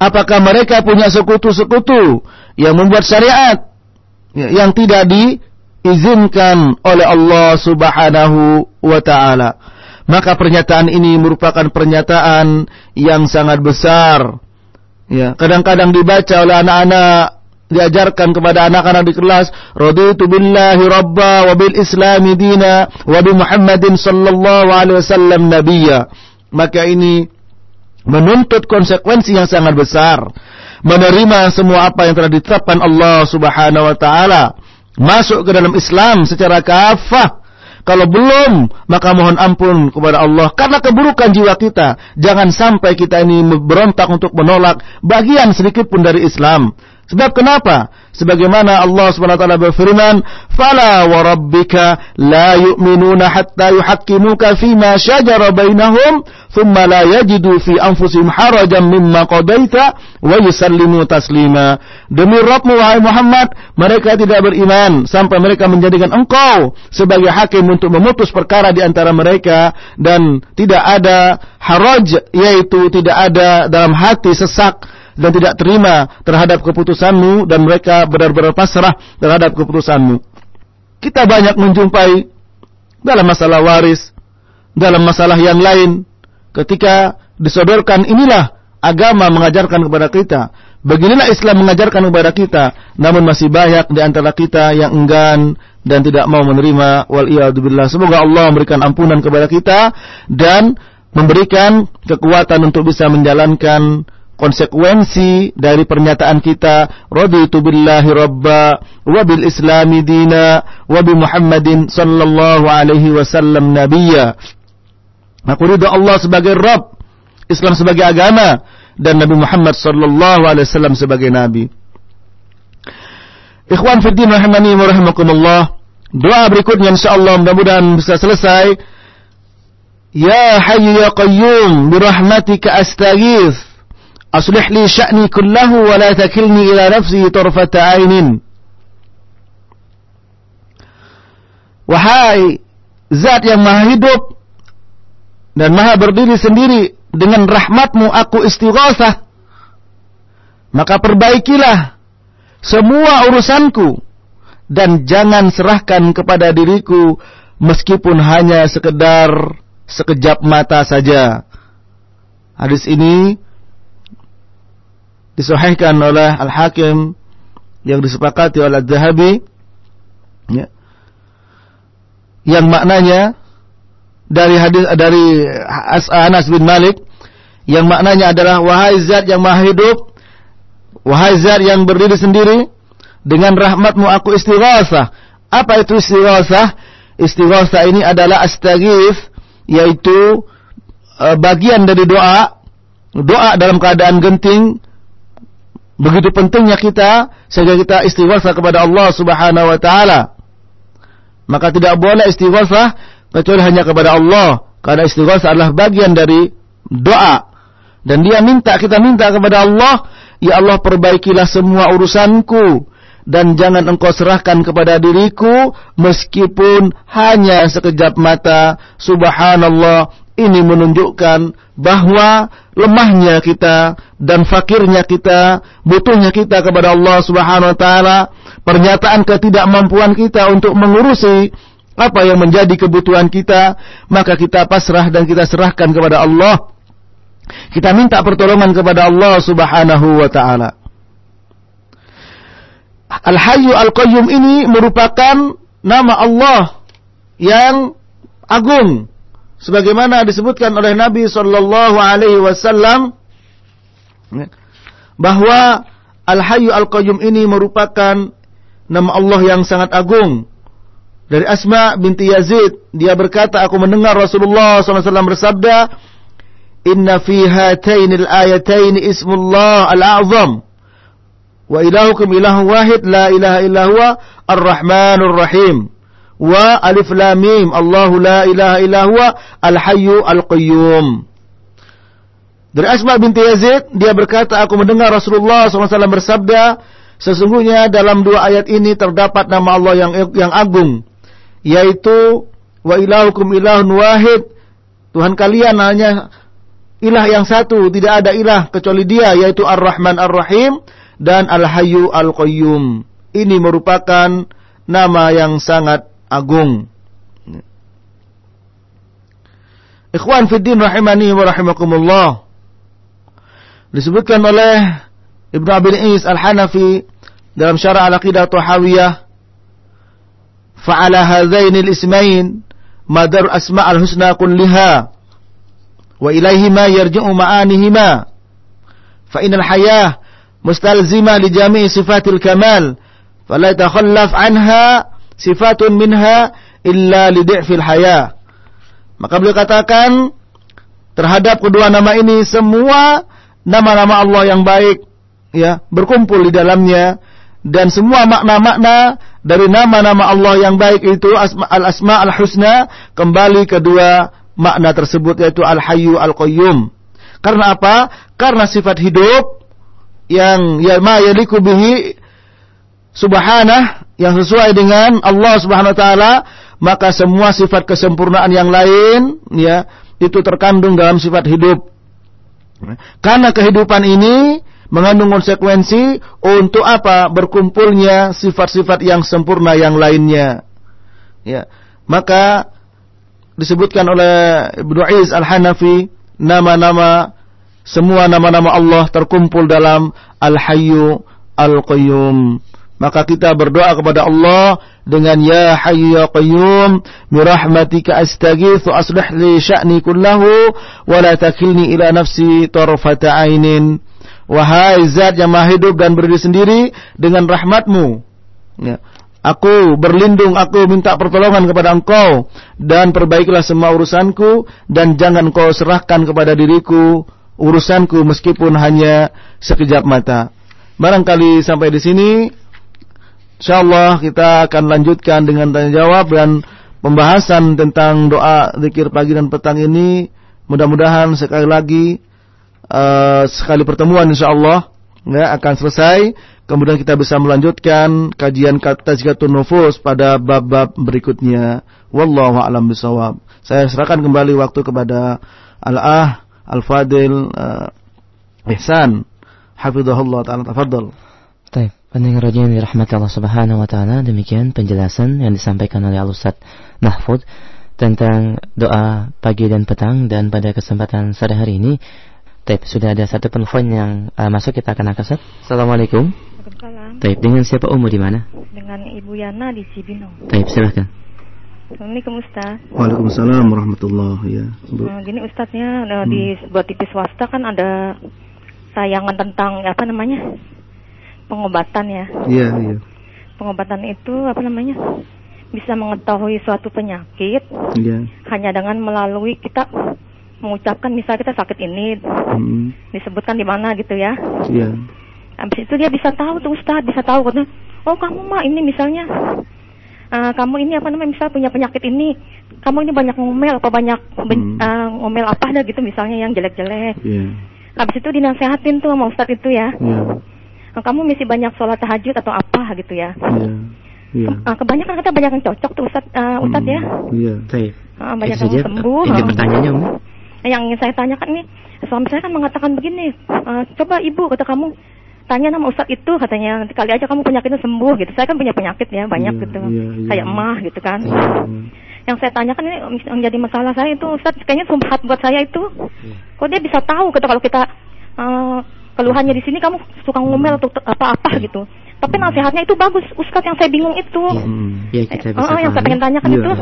Apakah mereka punya sekutu-sekutu yang membuat syariat yang tidak diizinkan oleh Allah Subhanahu wa taala? Maka pernyataan ini merupakan pernyataan yang sangat besar. Ya, kadang-kadang dibaca oleh anak-anak diajarkan kepada anak-anak di kelas raditu billahi rabba wa bil islami dina wa bi muhammadin sallallahu alaihi wasallam nabiyya maka ini menuntut konsekuensi yang sangat besar, menerima semua apa yang telah ditetapkan Allah Subhanahu wa taala, masuk ke dalam Islam secara kafah. Kalau belum, maka mohon ampun kepada Allah karena keburukan jiwa kita. Jangan sampai kita ini berontak untuk menolak bagian sedikit pun dari Islam. Sebab kenapa? Sebagaimana Allah SWT berfirman, "Fala wa rabbika la yu'minuna hatta yuhaqqimuka fima shajara bainahum, thumma la yajidu fi anfusihim harajan mimma qadaita wa yusallimu taslima." Demi Rabbmu wahai Muhammad, mereka tidak beriman sampai mereka menjadikan engkau sebagai hakim untuk memutus perkara di antara mereka dan tidak ada haraj yaitu tidak ada dalam hati sesak dan tidak terima terhadap keputusanmu dan mereka benar-benar pasrah terhadap keputusanmu. Kita banyak menjumpai dalam masalah waris, dalam masalah yang lain, ketika disodorkan inilah agama mengajarkan kepada kita, beginilah Islam mengajarkan kepada kita, namun masih banyak di antara kita yang enggan dan tidak mau menerima wal Semoga Allah memberikan ampunan kepada kita dan memberikan kekuatan untuk bisa menjalankan konsekuensi dari pernyataan kita raditu billahi rabba wa bil islami dina wa bi Muhammadin sallallahu alaihi wasallam nabiyya. Aku ridha Allah sebagai Rabb Islam sebagai agama dan Nabi Muhammad sallallahu alaihi wasallam sebagai nabi. Ikhwan fiddin rahimani wa rahimakumullah doa berikutnya insyaallah mudah-mudahan bisa selesai. Ya Hayyu ya Qayyum birahmatika astaghith أصلح لي شأني كله ولا تكلني إلى نفسي طرفة عين Wahai zat yang maha hidup dan maha berdiri sendiri dengan rahmatmu aku istighosah maka perbaikilah semua urusanku dan jangan serahkan kepada diriku meskipun hanya sekedar sekejap mata saja. Hadis ini disahihkan oleh Al-Hakim yang disepakati oleh Al-Zahabi ya, yang maknanya dari hadis dari Anas bin Malik yang maknanya adalah wahai zat yang maha hidup wahai zat yang berdiri sendiri dengan rahmatmu aku istighasah apa itu istighasah istighasah ini adalah astaghith yaitu uh, bagian dari doa doa dalam keadaan genting Begitu pentingnya kita sehingga kita istighfar kepada Allah Subhanahu wa taala. Maka tidak boleh istighfar kecuali hanya kepada Allah karena istighfar adalah bagian dari doa. Dan dia minta kita minta kepada Allah, ya Allah perbaikilah semua urusanku dan jangan engkau serahkan kepada diriku meskipun hanya sekejap mata. Subhanallah, ini menunjukkan bahwa lemahnya kita dan fakirnya kita, butuhnya kita kepada Allah Subhanahu wa taala, pernyataan ketidakmampuan kita untuk mengurusi apa yang menjadi kebutuhan kita, maka kita pasrah dan kita serahkan kepada Allah. Kita minta pertolongan kepada Allah Subhanahu wa taala. Al-Hayyu Al-Qayyum ini merupakan nama Allah yang agung sebagaimana disebutkan oleh Nabi sallallahu alaihi wasallam bahwa Al-Hayyu Al-Qayyum ini merupakan nama Allah yang sangat agung. Dari Asma binti Yazid, dia berkata, aku mendengar Rasulullah SAW bersabda, Inna fi hatainil ayataini ismullah al-a'zam. Wa ilahukum ilahu wahid la ilaha illa huwa ar-rahmanur rahim. Wa alif lam mim Allahu la ilaha illa huwa al-hayyu al-qayyum. Dari Asma binti Yazid, dia berkata, aku mendengar Rasulullah SAW bersabda, sesungguhnya dalam dua ayat ini terdapat nama Allah yang yang agung, yaitu wa ilahukum ilahun wahid. Tuhan kalian hanya ilah yang satu, tidak ada ilah kecuali Dia yaitu Ar-Rahman Ar-Rahim dan Al-Hayyu Al-Qayyum. Ini merupakan nama yang sangat agung. Ikhwan fiddin rahimani wa rahimakumullah. Disebutkan oleh Ibnu Abi Is Al-Hanafi dalam syarah Al-Aqidah Tuhawiyah fa'ala hadzaini al-ismain madar asma al-husna kulliha wa ilaihima yarji'u ma'anihima hayah mustalzima li jami'i sifatil kamal fala yatakhallaf anha sifatun minha illa li di'fil hayah maka beliau katakan terhadap kedua nama ini semua nama-nama Allah yang baik ya berkumpul di dalamnya dan semua makna-makna dari nama-nama Allah yang baik itu al-asma al-husna kembali kedua makna tersebut yaitu Al-Hayyu Al-Qayyum. Karena apa? Karena sifat hidup yang ya ma yaliku bihi subhanah yang sesuai dengan Allah Subhanahu wa taala, maka semua sifat kesempurnaan yang lain ya itu terkandung dalam sifat hidup. Karena kehidupan ini mengandung konsekuensi untuk apa? Berkumpulnya sifat-sifat yang sempurna yang lainnya. Ya. Maka disebutkan oleh Ibnu Iz Al-Hanafi nama-nama semua nama-nama Allah terkumpul dalam Al-Hayyu Al-Qayyum. Maka kita berdoa kepada Allah dengan Ya Hayyu Ya Qayyum bi rahmatika astaghitsu aslih li sya'ni kullahu wa la takilni ila nafsi tarfata ainin. Wahai zat yang maha hidup dan berdiri sendiri dengan rahmatmu. Ya. Aku berlindung, aku minta pertolongan kepada engkau dan perbaikilah semua urusanku dan jangan kau serahkan kepada diriku urusanku meskipun hanya sekejap mata. Barangkali sampai di sini insyaallah kita akan lanjutkan dengan tanya jawab dan pembahasan tentang doa zikir pagi dan petang ini mudah-mudahan sekali lagi uh, sekali pertemuan insyaallah ya akan selesai Kemudian kita bisa melanjutkan kajian tazkiyatun nufus pada bab-bab berikutnya. Wallahu a'lam bisawab. Saya serahkan kembali waktu kepada Al-Ah Al-Fadil uh, Ihsan. Hafizahullah taala tafadhal. Baik, pendengar radio yang dirahmati Allah Subhanahu wa taala, demikian penjelasan yang disampaikan oleh Al Ustaz Mahfud tentang doa pagi dan petang dan pada kesempatan sore hari ini Taib, sudah ada satu penelpon yang uh, masuk kita akan angkat. Assalamualaikum. Waalaikumsalam. Taib, dengan siapa umur di mana? Dengan Ibu Yana di Cibinong. Taib, silahkan. Assalamualaikum Ustaz. Waalaikumsalam warahmatullahi ya. Nah, gini Ustaznya hmm. di buat TV swasta kan ada tayangan tentang apa namanya pengobatan ya. Iya iya. Pengobatan itu apa namanya bisa mengetahui suatu penyakit. Iya. Hanya dengan melalui kita mengucapkan misal kita sakit ini hmm. disebutkan di mana gitu ya. Iya. Habis itu dia bisa tahu tuh Ustaz, bisa tahu kan. Oh, kamu mah ini misalnya uh, kamu ini apa namanya misal punya penyakit ini. Kamu ini banyak ngomel apa banyak hmm. uh, ngomel apa dah gitu misalnya yang jelek-jelek. Iya. Habis itu dinasehatin tuh sama Ustaz itu ya. Iya. Uh, kamu mesti banyak sholat tahajud atau apa gitu ya. Iya. Iya. Uh, kebanyakan kata banyak yang cocok tuh Ustaz, uh, Ustaz hmm. ya. Iya. Uh, banyak yang sembuh. Ini pertanyaannya, yang ingin saya tanyakan ini suami saya kan mengatakan begini uh, coba ibu kata kamu tanya nama Ustadz itu katanya nanti kali aja kamu penyakitnya sembuh gitu. Saya kan punya penyakit ya banyak Iya, gitu. iya, iya. Kayak emah gitu kan. Hmm. Yang saya tanyakan ini yang jadi masalah saya itu Ustadz kayaknya sumbat buat saya itu. Kok dia bisa tahu gitu kalau kita eh, keluhannya di sini kamu suka ngomel atau apa-apa gitu. Tapi nasihatnya itu bagus Ustadz yang saya bingung itu. Hmm. Ya kita bisa Oh, yang saya pengen tanyakan Iya. itu.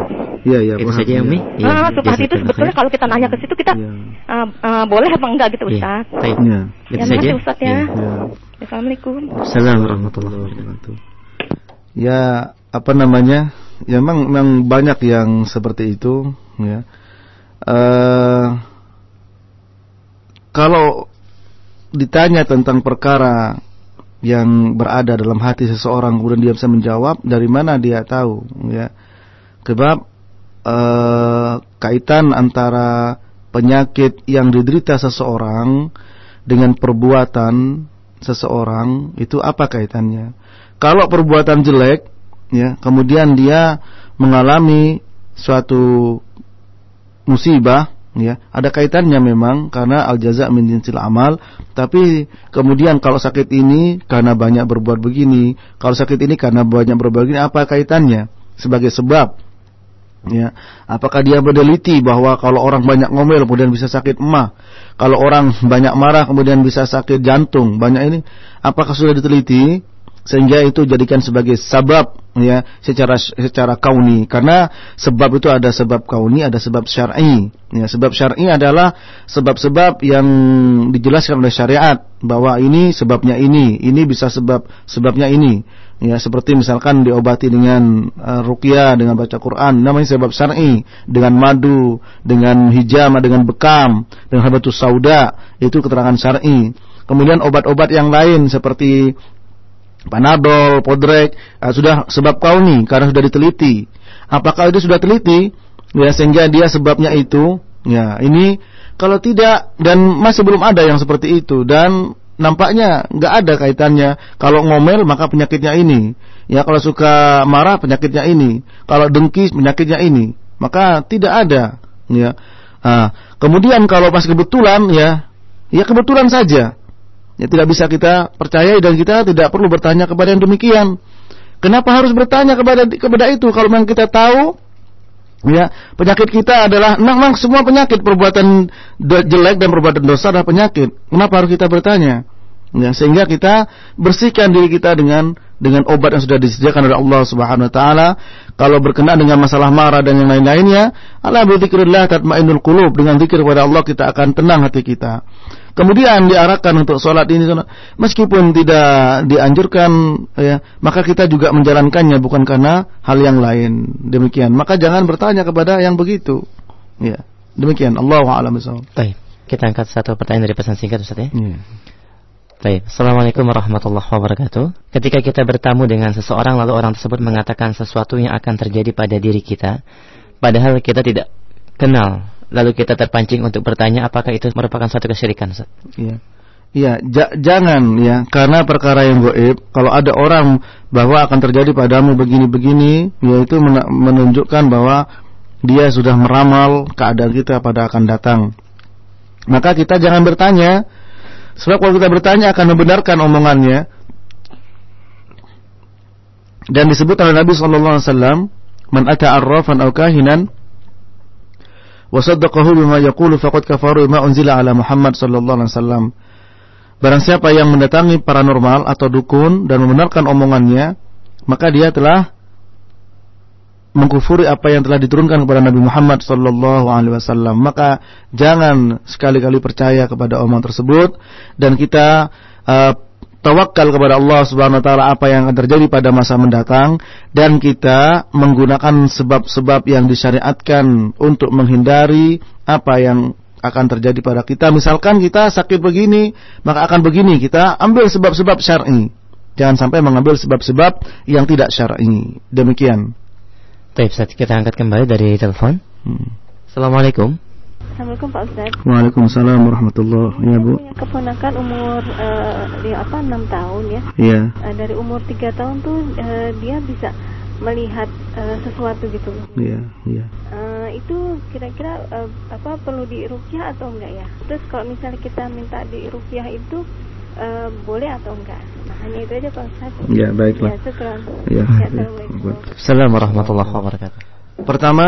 Iya, iya, Itu saja ya, iya. Mi. Ah, subhat itu sebetulnya kalau kita nanya ke situ kita Iya. eh, eh, boleh apa enggak gitu Iya. Ustaz. Baik. Iya. Itu Ya, saja. Ustaz ya. Iya. Iya. Assalamualaikum. Assalamualaikum warahmatullahi wabarakatuh. Ya, apa namanya? Ya memang, memang banyak yang seperti itu, ya. Eh kalau ditanya tentang perkara yang berada dalam hati seseorang kemudian dia bisa menjawab dari mana dia tahu ya. Sebab eh, kaitan antara penyakit yang diderita seseorang dengan perbuatan seseorang itu apa kaitannya? Kalau perbuatan jelek ya kemudian dia mengalami suatu musibah ya ada kaitannya memang karena al jaza min jinsil amal tapi kemudian kalau sakit ini karena banyak berbuat begini kalau sakit ini karena banyak berbuat begini apa kaitannya? Sebagai sebab. Ya apakah dia meneliti bahwa kalau orang banyak ngomel kemudian bisa sakit emah kalau orang banyak marah kemudian bisa sakit jantung banyak ini apakah sudah diteliti sehingga itu jadikan sebagai sebab ya secara secara kauni. Karena sebab itu ada sebab kauni ada sebab syar'i. Ya sebab syar'i adalah sebab-sebab yang dijelaskan oleh syariat bahwa ini sebabnya ini ini bisa sebab sebabnya ini. Ya seperti misalkan diobati dengan uh, ruqyah dengan baca Quran namanya sebab syar'i. Dengan madu dengan hijama dengan bekam dengan habatus sauda itu keterangan syar'i. Kemudian obat-obat yang lain seperti Panadol, Podrek, eh, sudah sebab kauni karena sudah diteliti. Apakah itu sudah teliti? Ya sehingga dia sebabnya itu. Ya ini kalau tidak dan masih belum ada yang seperti itu dan nampaknya nggak ada kaitannya. Kalau ngomel maka penyakitnya ini. Ya kalau suka marah penyakitnya ini. Kalau dengki penyakitnya ini. Maka tidak ada. Ya. Nah, kemudian kalau pas kebetulan ya, ya kebetulan saja. Ya tidak bisa kita percayai dan kita tidak perlu bertanya kepada yang demikian. Kenapa harus bertanya kepada kepada itu kalau memang kita tahu ya penyakit kita adalah memang semua penyakit perbuatan jelek dan perbuatan dosa adalah penyakit. Kenapa harus kita bertanya? Ya, sehingga kita bersihkan diri kita dengan dengan obat yang sudah disediakan oleh Allah Subhanahu wa taala. Kalau berkenaan dengan masalah marah dan yang lain-lainnya, ala bi dzikrillah tatmainnul qulub. Dengan zikir kepada Allah kita akan tenang hati kita. Kemudian diarahkan untuk sholat ini meskipun tidak dianjurkan ya, maka kita juga menjalankannya bukan karena hal yang lain. Demikian. Maka jangan bertanya kepada yang begitu. Ya. Demikian. Allahu a'lam. Baik. Kita angkat satu pertanyaan dari pesan singkat Ustaz ya. Ya. Baik, Assalamualaikum warahmatullahi wabarakatuh. Ketika kita bertamu dengan seseorang lalu orang tersebut mengatakan sesuatu yang akan terjadi pada diri kita, padahal kita tidak kenal, lalu kita terpancing untuk bertanya apakah itu merupakan suatu kesyirikan. Iya. Iya, ja- jangan ya, karena perkara yang goib, kalau ada orang bahwa akan terjadi padamu begini-begini, yaitu men- menunjukkan bahwa dia sudah meramal keadaan kita pada akan datang. Maka kita jangan bertanya, sebab kalau kita bertanya akan membenarkan omongannya. Dan disebut oleh Nabi sallallahu alaihi wasallam, "Man ata arrafan aw kahinan wa saddaqahu bima yaqulu faqad kafaru bima unzila ala Muhammad sallallahu alaihi wasallam." Barang siapa yang mendatangi paranormal atau dukun dan membenarkan omongannya, maka dia telah mengkufuri apa yang telah diturunkan kepada Nabi Muhammad sallallahu alaihi wasallam. Maka jangan sekali-kali percaya kepada omongan tersebut dan kita uh, tawakal kepada Allah Subhanahu wa taala apa yang akan terjadi pada masa mendatang dan kita menggunakan sebab-sebab yang disyariatkan untuk menghindari apa yang akan terjadi pada kita. Misalkan kita sakit begini, maka akan begini. Kita ambil sebab-sebab syar'i. Jangan sampai mengambil sebab-sebab yang tidak syar'i. Demikian. Baik, Ustaz, kita angkat kembali dari telepon. Hmm. Assalamualaikum. Assalamualaikum Pak Ustaz. Waalaikumsalam warahmatullahi Ya, Bu. Punya keponakan umur eh, dia apa 6 tahun ya. Iya. Eh, dari umur 3 tahun tuh eh, dia bisa melihat eh, sesuatu gitu loh. Iya, iya. Eh, itu kira-kira eh, apa perlu dirukyah atau enggak ya? Terus kalau misalnya kita minta dirukyah itu uh, boleh atau enggak. Nah, hanya itu aja Pak Ustaz. Ya, baiklah. Ya, syukran. Ya. Ya, Assalamualaikum. Assalamualaikum warahmatullahi wabarakatuh. Pertama,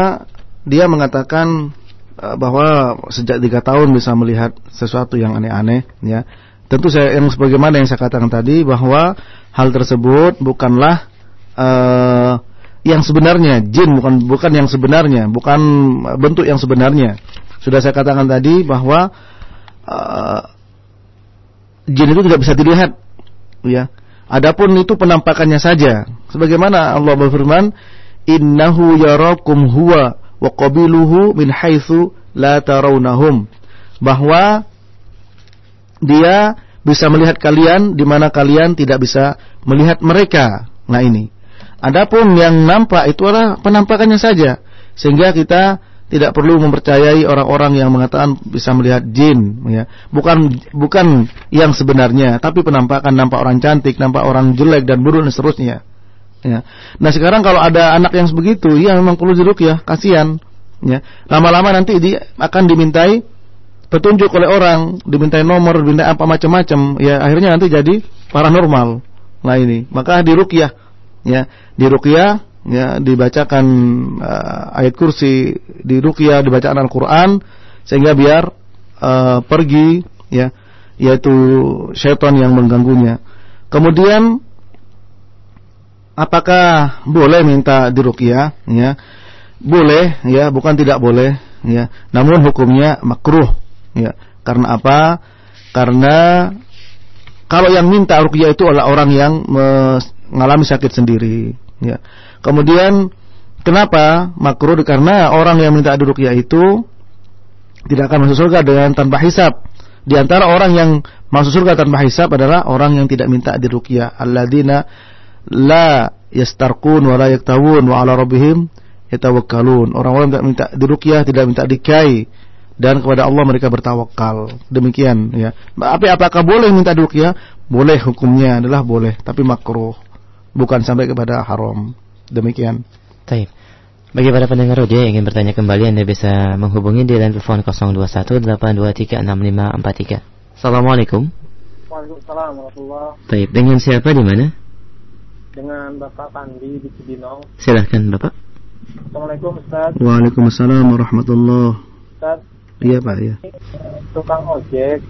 dia mengatakan uh, bahwa sejak tiga tahun bisa melihat sesuatu yang aneh-aneh, ya. Tentu saya yang sebagaimana yang saya katakan tadi bahwa hal tersebut bukanlah uh, yang sebenarnya jin bukan bukan yang sebenarnya bukan bentuk yang sebenarnya sudah saya katakan tadi bahwa uh, jin itu tidak bisa dilihat. Ya. Adapun itu penampakannya saja. Sebagaimana Allah berfirman innahu yarakum huwa wa qabiluhu min haitsu la tarawnahum. Bahwa dia bisa melihat kalian di mana kalian tidak bisa melihat mereka. Nah ini. Adapun yang nampak itu adalah penampakannya saja. Sehingga kita tidak perlu mempercayai orang-orang yang mengatakan bisa melihat jin ya. Bukan bukan yang sebenarnya tapi penampakan nampak orang cantik nampak orang jelek dan buruk dan seterusnya ya. Nah sekarang kalau ada anak yang begitu ya memang perlu jeruk ya kasihan ya. Lama-lama nanti dia akan dimintai petunjuk oleh orang dimintai nomor dimintai apa macam-macam ya akhirnya nanti jadi paranormal. Nah ini. Maka dirukyah ya. Dirukyah ya dibacakan uh, ayat kursi di ruqyah dibacakan Al-Qur'an sehingga biar uh, pergi ya yaitu syaitan yang mengganggunya. Kemudian apakah boleh minta diruqyah ya? Boleh ya, bukan tidak boleh ya. Namun hukumnya makruh ya. Karena apa? Karena kalau yang minta ruqyah itu adalah orang yang mengalami sakit sendiri ya. Kemudian kenapa makruh? Karena orang yang minta ruqyah itu tidak akan masuk surga dengan tanpa hisab. Di antara orang yang masuk surga tanpa hisab adalah orang yang tidak minta diruqyah. Alladzina la yastarqun wa la yaktawun wa ala rabbihim yatawakkalun. Orang-orang tidak minta diruqyah, tidak minta dikai dan kepada Allah mereka bertawakal. Demikian ya. Tapi apakah boleh minta diruqyah? Boleh hukumnya adalah boleh, tapi makruh. Bukan sampai kepada haram. Demikian. Taib. Bagi para pendengar roja yang ingin bertanya kembali Anda bisa menghubungi di line telepon 0218236543. Assalamualaikum. Waalaikumsalam warahmatullahi Taib. Dengan siapa di mana? Dengan Bapak Pandi di Cibinong. Silahkan Bapak. Assalamualaikum Ustaz. Waalaikumsalam warahmatullahi. Ustaz. Iya Pak ya. Tukang ojek.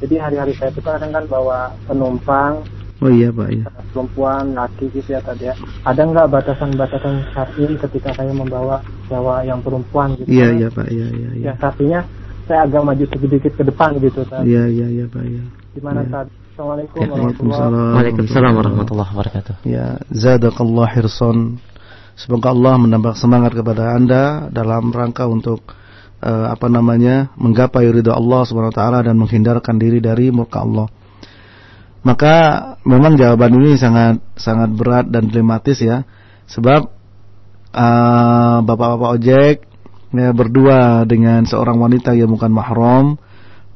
Jadi hari-hari saya itu kadang kan bawa penumpang Oh iya Pak ya. perempuan, laki gitu ya tadi ya. Ada nggak batasan-batasan syar'i ketika saya membawa Jawa yang perempuan gitu? Iya iya Pak iya iya iya. Ya artinya saya agak maju sedikit ke depan gitu Ustaz. Iya iya iya Pak ya. Gimana Ya. Ustaz? Assalamualaikum Ya, warahmatullahi Waalaikumsalam. Warahmatullahi wabarakatuh. Ya, zadakallah hirson. Semoga Allah menambah semangat kepada Anda dalam rangka untuk eh, apa namanya? menggapai ridha Allah Subhanahu wa taala dan menghindarkan diri dari murka Allah. Maka memang jawaban ini sangat sangat berat dan dilematis ya. Sebab eh, bapak-bapak ojek ya, berdua dengan seorang wanita yang bukan mahram,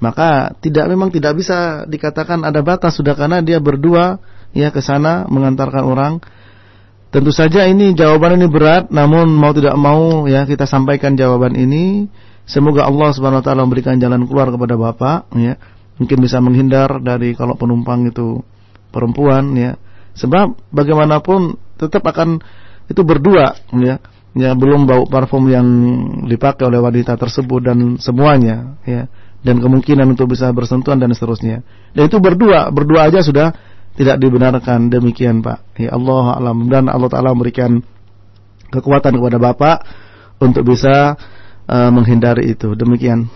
maka tidak memang tidak bisa dikatakan ada batas sudah karena dia berdua ya ke sana mengantarkan orang. Tentu saja ini jawaban ini berat, namun mau tidak mau ya kita sampaikan jawaban ini. Semoga Allah Subhanahu wa taala memberikan jalan keluar kepada Bapak ya. Mungkin bisa menghindar dari kalau penumpang itu perempuan ya. Sebab bagaimanapun tetap akan itu berdua ya. Ya belum bau parfum yang dipakai oleh wanita tersebut dan semuanya ya. Dan kemungkinan untuk bisa bersentuhan dan seterusnya. Dan itu berdua, berdua aja sudah tidak dibenarkan demikian Pak. Ya Allah alam dan Allah Taala memberikan kekuatan kepada Bapak untuk bisa uh, menghindari itu. Demikian.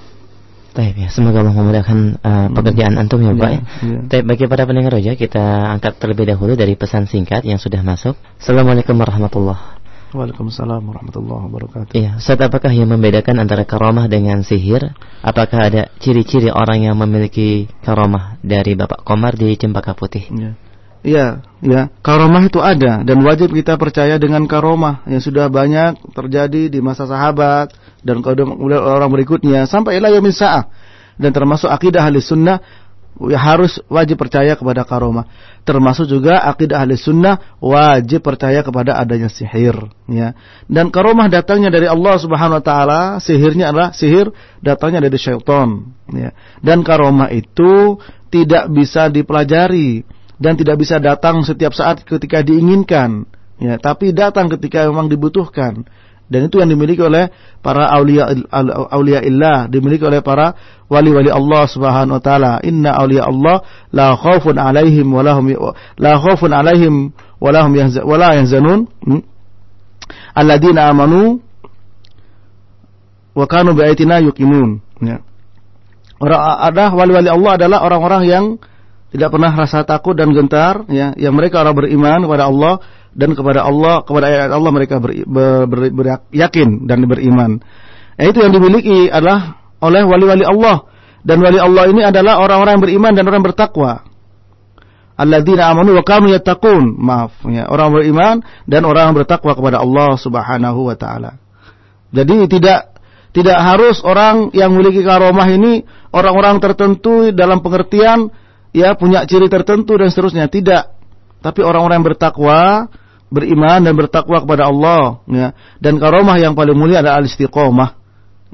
Taib ya, semoga Allah memudahkan uh, pekerjaan antum ya Pak. Ya, ya. ya. Taib bagi para pendengar roja kita angkat terlebih dahulu dari pesan singkat yang sudah masuk. Assalamualaikum warahmatullahi Waalaikumsalam warahmatullahi wabarakatuh. Iya, Ustaz apakah yang membedakan antara karomah dengan sihir? Apakah ada ciri-ciri orang yang memiliki karomah dari Bapak Komar di Cempaka Putih? Ya. Iya, ya. Karomah itu ada dan wajib kita percaya dengan karomah yang sudah banyak terjadi di masa sahabat dan kemudian orang berikutnya sampai ila yaumil sa'ah. Dan termasuk akidah ahli sunnah ya harus wajib percaya kepada karomah. Termasuk juga akidah ahli sunnah wajib percaya kepada adanya sihir. Ya. Dan karomah datangnya dari Allah Subhanahu Wa Taala, sihirnya adalah sihir datangnya dari syaitan. Ya. Dan karomah itu tidak bisa dipelajari dan tidak bisa datang setiap saat ketika diinginkan ya tapi datang ketika memang dibutuhkan dan itu yang dimiliki oleh para aulia aulia illah dimiliki oleh para wali-wali Allah Subhanahu wa taala. Inna aulia Allah la khaufun alaihim wa lahum la khaufun alaihim wa lahum wa la yahzanun. Hmm? amanu wa kanu bi ayatina yuqinun. Ya. Orang ada wali-wali Allah adalah orang-orang yang tidak pernah rasa takut dan gentar ya. Yang mereka orang beriman kepada Allah dan kepada Allah kepada ayat Allah mereka ber, ber, ber, ber, yakin dan beriman. Nah, itu yang dimiliki adalah oleh wali-wali Allah dan wali Allah ini adalah orang-orang yang beriman dan orang bertakwa. Alladzina amanu wa kanu yattaqun. Maaf ya, orang beriman dan orang bertakwa kepada Allah Subhanahu wa taala. Jadi tidak tidak harus orang yang memiliki karomah ini orang-orang tertentu dalam pengertian ya punya ciri tertentu dan seterusnya. Tidak. Tapi orang-orang yang bertakwa beriman dan bertakwa kepada Allah ya. Dan karomah yang paling mulia adalah istiqomah.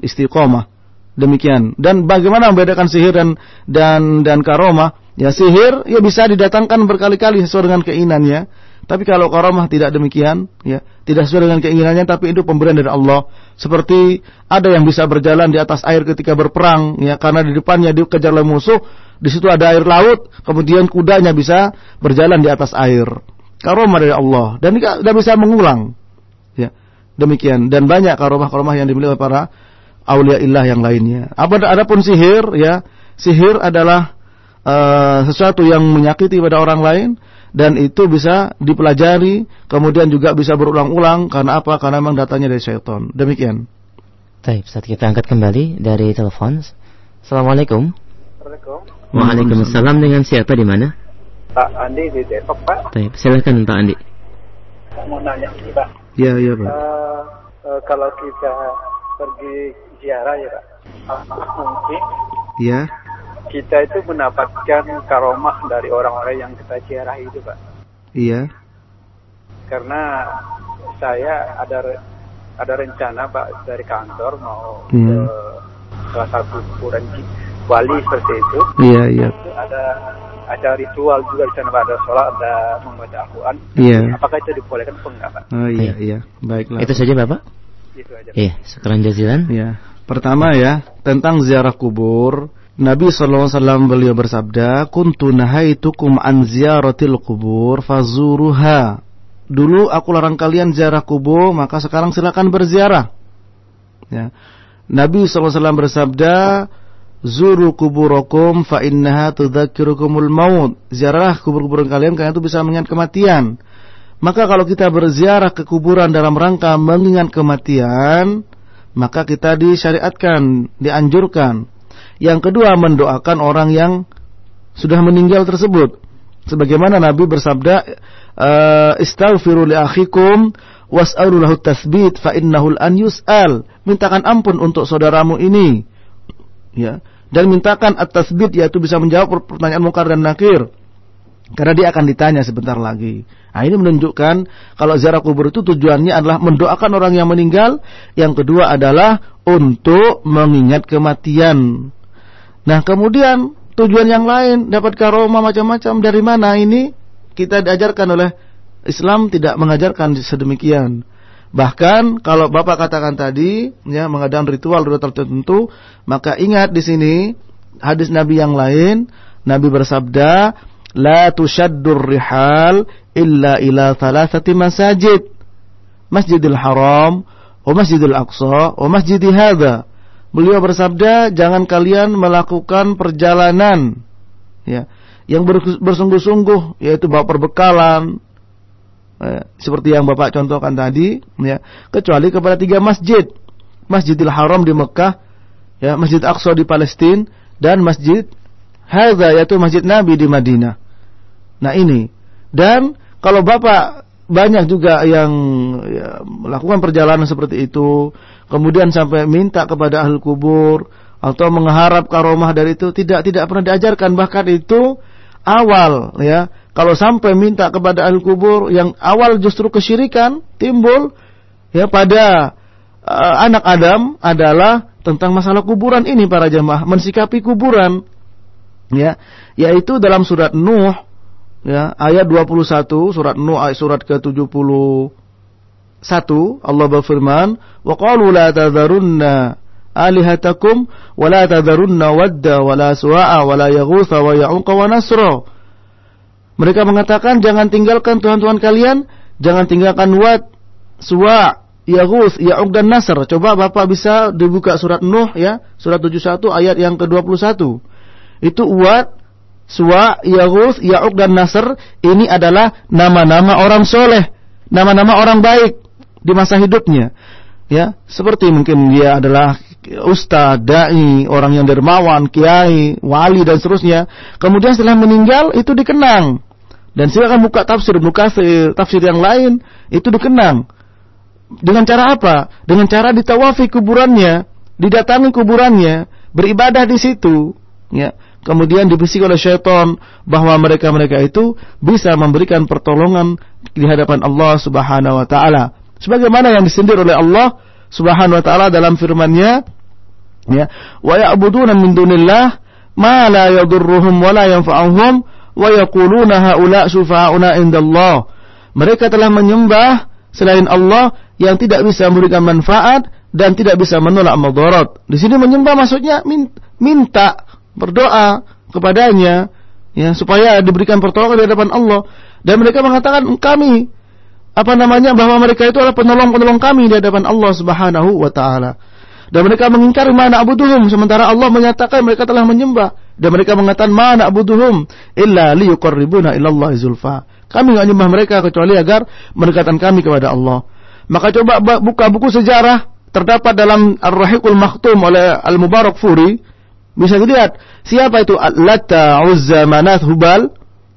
Istiqomah. Demikian. Dan bagaimana membedakan sihir dan dan dan karomah? Ya sihir ya bisa didatangkan berkali-kali sesuai dengan keinginannya. Tapi kalau karomah tidak demikian, ya, tidak sesuai dengan keinginannya tapi itu pemberian dari Allah. Seperti ada yang bisa berjalan di atas air ketika berperang, ya, karena di depannya dikejar oleh musuh, di situ ada air laut, kemudian kudanya bisa berjalan di atas air karomah dari Allah dan tidak bisa mengulang. Ya. Demikian dan banyak karomah-karomah yang dimiliki oleh para aulia illah yang lainnya. Apa adapun sihir ya, sihir adalah uh, sesuatu yang menyakiti pada orang lain dan itu bisa dipelajari kemudian juga bisa berulang-ulang karena apa? Karena memang datanya dari syaitan. Demikian. Baik, saat kita angkat kembali dari telepon. Assalamualaikum. Waalaikumsalam. Waalaikumsalam dengan siapa di mana? Pak Andi di Depok, Pak. Baik, silakan Pak Andi. Saya mau nanya ini, Pak. Iya, iya, Pak. Uh, uh, kalau kita pergi ziarah ya, Pak. Apakah mungkin Iya. kita itu mendapatkan karomah dari orang-orang yang kita ziarah itu, Pak? Iya. Karena saya ada ada rencana, Pak, dari kantor mau Hmm. ke salah satu kuburan wali seperti itu. Iya, iya. Ada ada ritual juga di sana Pak. ada sholat, ada membaca Al-Quran. Iya. Apakah itu dibolehkan atau enggak Pak? Oh iya, Iya. iya. Baiklah. Itu saja Bapak? Itu aja. Iya, sekarang jazilan. Ya, pertama ya tentang ziarah kubur. Nabi SAW beliau bersabda, "Kuntu nahaitukum an ziyaratil kubur fazuruha." Dulu aku larang kalian ziarah kubur, maka sekarang silakan berziarah. Ya. Nabi SAW bersabda, Zuru kuburakum fa innaha tudzakirukumul maut. Ziarah kubur-kuburan kalian karena itu bisa mengingat kematian. Maka kalau kita berziarah ke kuburan dalam rangka mengingat kematian, maka kita disyariatkan, dianjurkan. Yang kedua mendoakan orang yang sudah meninggal tersebut. Sebagaimana Nabi bersabda, uh, "Istaghfiru li akhikum was'alu lahu tasbit fa innahu an yus'al." Mintakan ampun untuk saudaramu ini. Ya, dan mintakan at-tasbit yaitu bisa menjawab pertanyaan mungkar dan nakir. Karena dia akan ditanya sebentar lagi. Nah, ini menunjukkan kalau ziarah kubur itu tujuannya adalah mendoakan orang yang meninggal, yang kedua adalah untuk mengingat kematian. Nah, kemudian tujuan yang lain dapat karomah macam-macam dari mana ini kita diajarkan oleh Islam tidak mengajarkan sedemikian. Bahkan kalau Bapak katakan tadi ya mengadakan ritual ritual tertentu, maka ingat di sini hadis Nabi yang lain, Nabi bersabda, "La tushaddur rihal illa ila thalathati masajid." Masjidil Haram, wa Masjidil Aqsa, wa Masjidi hadza. Beliau bersabda, "Jangan kalian melakukan perjalanan ya yang bersungguh-sungguh yaitu bawa perbekalan, Eh, seperti yang Bapak contohkan tadi ya kecuali kepada tiga masjid. Masjidil Haram di Mekah ya Masjid Aqsa di Palestina dan Masjid Hadza yaitu Masjid Nabi di Madinah. Nah ini. Dan kalau Bapak banyak juga yang ya, melakukan perjalanan seperti itu kemudian sampai minta kepada ahli kubur atau mengharap karomah dari itu tidak tidak pernah diajarkan. Bahkan itu awal ya kalau sampai minta kepada ahli kubur yang awal justru kesyirikan timbul ya pada uh, anak Adam adalah tentang masalah kuburan ini para jemaah mensikapi kuburan Ya, yaitu dalam surat Nuh ya, ayat 21 surat Nuh ayat surat ke-71 Allah berfirman, "Wa qalu la tadharunna alihatakum wa la tadharunna wadda wa la suwa'a wa la yaghutha wa ya'uqa wa nasra." Mereka mengatakan jangan tinggalkan Tuhan-Tuhan kalian, jangan tinggalkan Wad, Suwa, Yaghus, Ya'uq dan Nasr. Coba Bapak bisa dibuka surat Nuh ya, surat 71 ayat yang ke-21. Itu Wad, Suwa, Yaghus, Ya'uq dan Nasr ini adalah nama-nama orang soleh, nama-nama orang baik di masa hidupnya. Ya, seperti mungkin dia adalah ustaz, dai, orang yang dermawan, kiai, wali dan seterusnya. Kemudian setelah meninggal itu dikenang. Dan silakan buka tafsir, buka tafsir yang lain itu dikenang. Dengan cara apa? Dengan cara ditawafi kuburannya, didatangi kuburannya, beribadah di situ, ya. Kemudian dibisik oleh syaitan bahwa mereka-mereka itu bisa memberikan pertolongan di hadapan Allah Subhanahu wa taala. Sebagaimana yang disindir oleh Allah Subhanahu wa taala dalam firman-Nya, ya, wa ya'buduna min dunillah ma la yadurruhum wa la yanfa'uhum wa yaquluna haula syufa'una indallah. Mereka telah menyembah selain Allah yang tidak bisa memberikan manfaat dan tidak bisa menolak madarat. Di sini menyembah maksudnya minta berdoa kepadanya ya supaya diberikan pertolongan di hadapan Allah dan mereka mengatakan kami apa namanya bahwa mereka itu adalah penolong-penolong kami di hadapan Allah Subhanahu wa taala. Dan mereka mengingkari mana abuduhum sementara Allah menyatakan mereka telah menyembah dan mereka mengatakan mana abuduhum illa liyuqarribuna ilallah zulfa. Kami enggak menyembah mereka kecuali agar mendekatkan kami kepada Allah. Maka coba buka buku sejarah terdapat dalam Ar-Rahiqul Maktum oleh Al-Mubarak Furi bisa dilihat siapa itu Latta, Uzza, Manat, Hubal.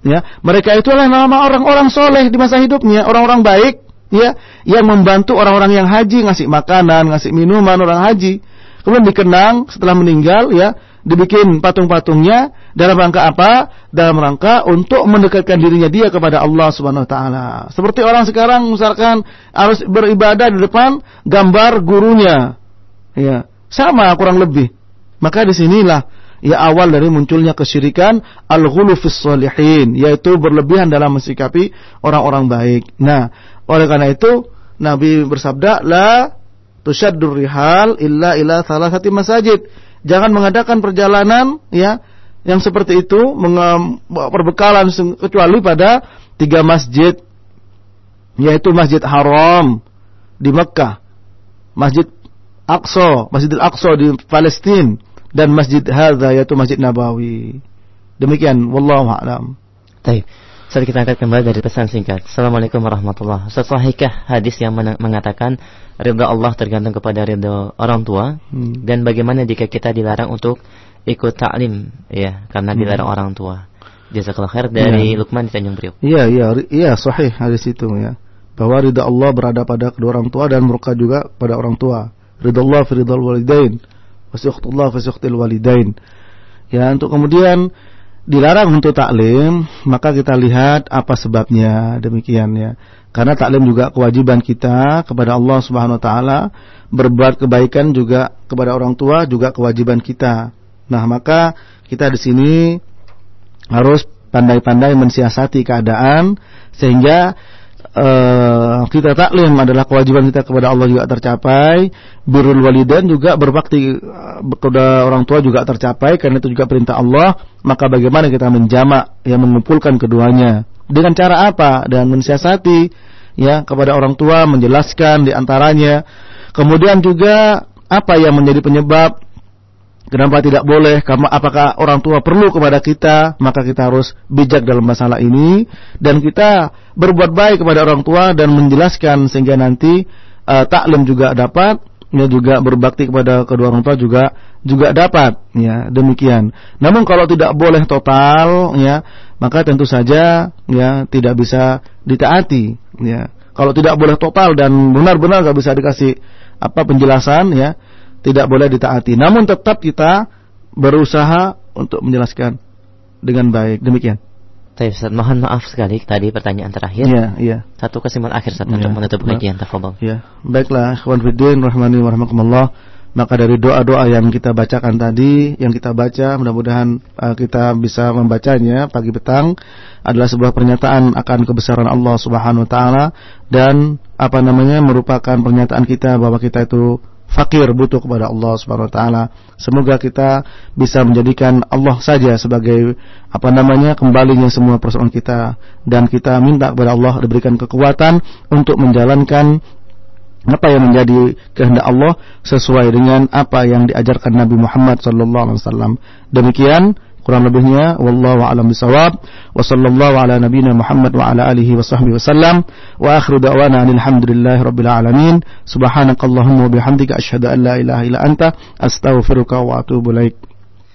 Ya, mereka itu adalah nama orang-orang soleh di masa hidupnya, orang-orang baik, ya, yang membantu orang-orang yang haji, ngasih makanan, ngasih minuman orang haji. Kemudian dikenang setelah meninggal, ya, dibikin patung-patungnya dalam rangka apa? Dalam rangka untuk mendekatkan dirinya dia kepada Allah Subhanahu wa taala. Seperti orang sekarang misalkan harus beribadah di depan gambar gurunya. Ya, sama kurang lebih. Maka di sinilah ya awal dari munculnya kesyirikan al-ghulu fis yaitu berlebihan dalam mensikapi orang-orang baik. Nah, oleh karena itu Nabi bersabda la tusyaddur rihal illa ila salasati masajid. Jangan mengadakan perjalanan ya yang seperti itu perbekalan kecuali pada tiga masjid yaitu Masjid Haram di Mekah, Masjid Aqsa, Masjidil Aqsa di Palestina dan masjid hadza yaitu Masjid Nabawi. Demikian wallahu a'lam. Baik. Saat kita angkat kembali dari pesan singkat. Assalamualaikum warahmatullahi wabarakatuh. Sahihkah hadis yang mengatakan ridha Allah tergantung kepada ridha orang tua hmm. dan bagaimana jika kita dilarang untuk ikut taklim ya karena hmm. dilarang orang tua. Jazakallah khair dari ya. Lukman di Tanjung Priok. Iya, iya, iya sahih hadis itu ya. Bahwa ridha Allah berada pada kedua orang tua dan murka juga pada orang tua. Ridha Allah fi ridha walidain Fasyukhtullah fasyukhtil walidain. Ya, untuk kemudian dilarang untuk taklim, maka kita lihat apa sebabnya demikian ya. Karena taklim juga kewajiban kita kepada Allah Subhanahu wa taala, berbuat kebaikan juga kepada orang tua juga kewajiban kita. Nah, maka kita di sini harus pandai-pandai mensiasati keadaan sehingga uh, kita taklim adalah kewajiban kita kepada Allah juga tercapai, birrul walidain juga berbakti eh, kepada orang tua juga tercapai karena itu juga perintah Allah, maka bagaimana kita menjamak yang mengumpulkan keduanya? Dengan cara apa? Dan mensiasati ya kepada orang tua menjelaskan di antaranya. Kemudian juga apa yang menjadi penyebab Kenapa tidak boleh? Apakah orang tua perlu kepada kita? Maka kita harus bijak dalam masalah ini dan kita berbuat baik kepada orang tua dan menjelaskan sehingga nanti uh, taklim juga dapat, ya juga berbakti kepada kedua orang tua juga juga dapat, ya demikian. Namun kalau tidak boleh total, ya maka tentu saja ya tidak bisa ditaati, ya. Kalau tidak boleh total dan benar-benar nggak bisa dikasih apa penjelasan, ya tidak boleh ditaati. Namun tetap kita berusaha untuk menjelaskan dengan baik. Demikian. Tapi Ustaz, mohon maaf sekali tadi pertanyaan terakhir. Iya, iya. Satu kesimpulan akhir Ustaz ya, untuk menutup kajian tafadhol. Iya. Baiklah, ikhwan fillah rahmani wa rahmakumullah. Maka dari doa-doa yang kita bacakan tadi, yang kita baca, mudah-mudahan uh, kita bisa membacanya pagi petang adalah sebuah pernyataan akan kebesaran Allah Subhanahu wa taala dan apa namanya merupakan pernyataan kita bahwa kita itu fakir butuh kepada Allah Subhanahu wa taala. Semoga kita bisa menjadikan Allah saja sebagai apa namanya kembalinya semua persoalan kita dan kita minta kepada Allah diberikan kekuatan untuk menjalankan apa yang menjadi kehendak Allah sesuai dengan apa yang diajarkan Nabi Muhammad sallallahu alaihi wasallam. Demikian kurang lebihnya wallahu a'lam bisawab wa sallallahu ala nabiyyina Muhammad wa ala alihi wa sahbihi wasallam wa akhiru da'wana alhamdulillahi rabbil alamin subhanakallahumma wa bihamdika asyhadu an la ilaha illa anta astaghfiruka wa atubu ilaik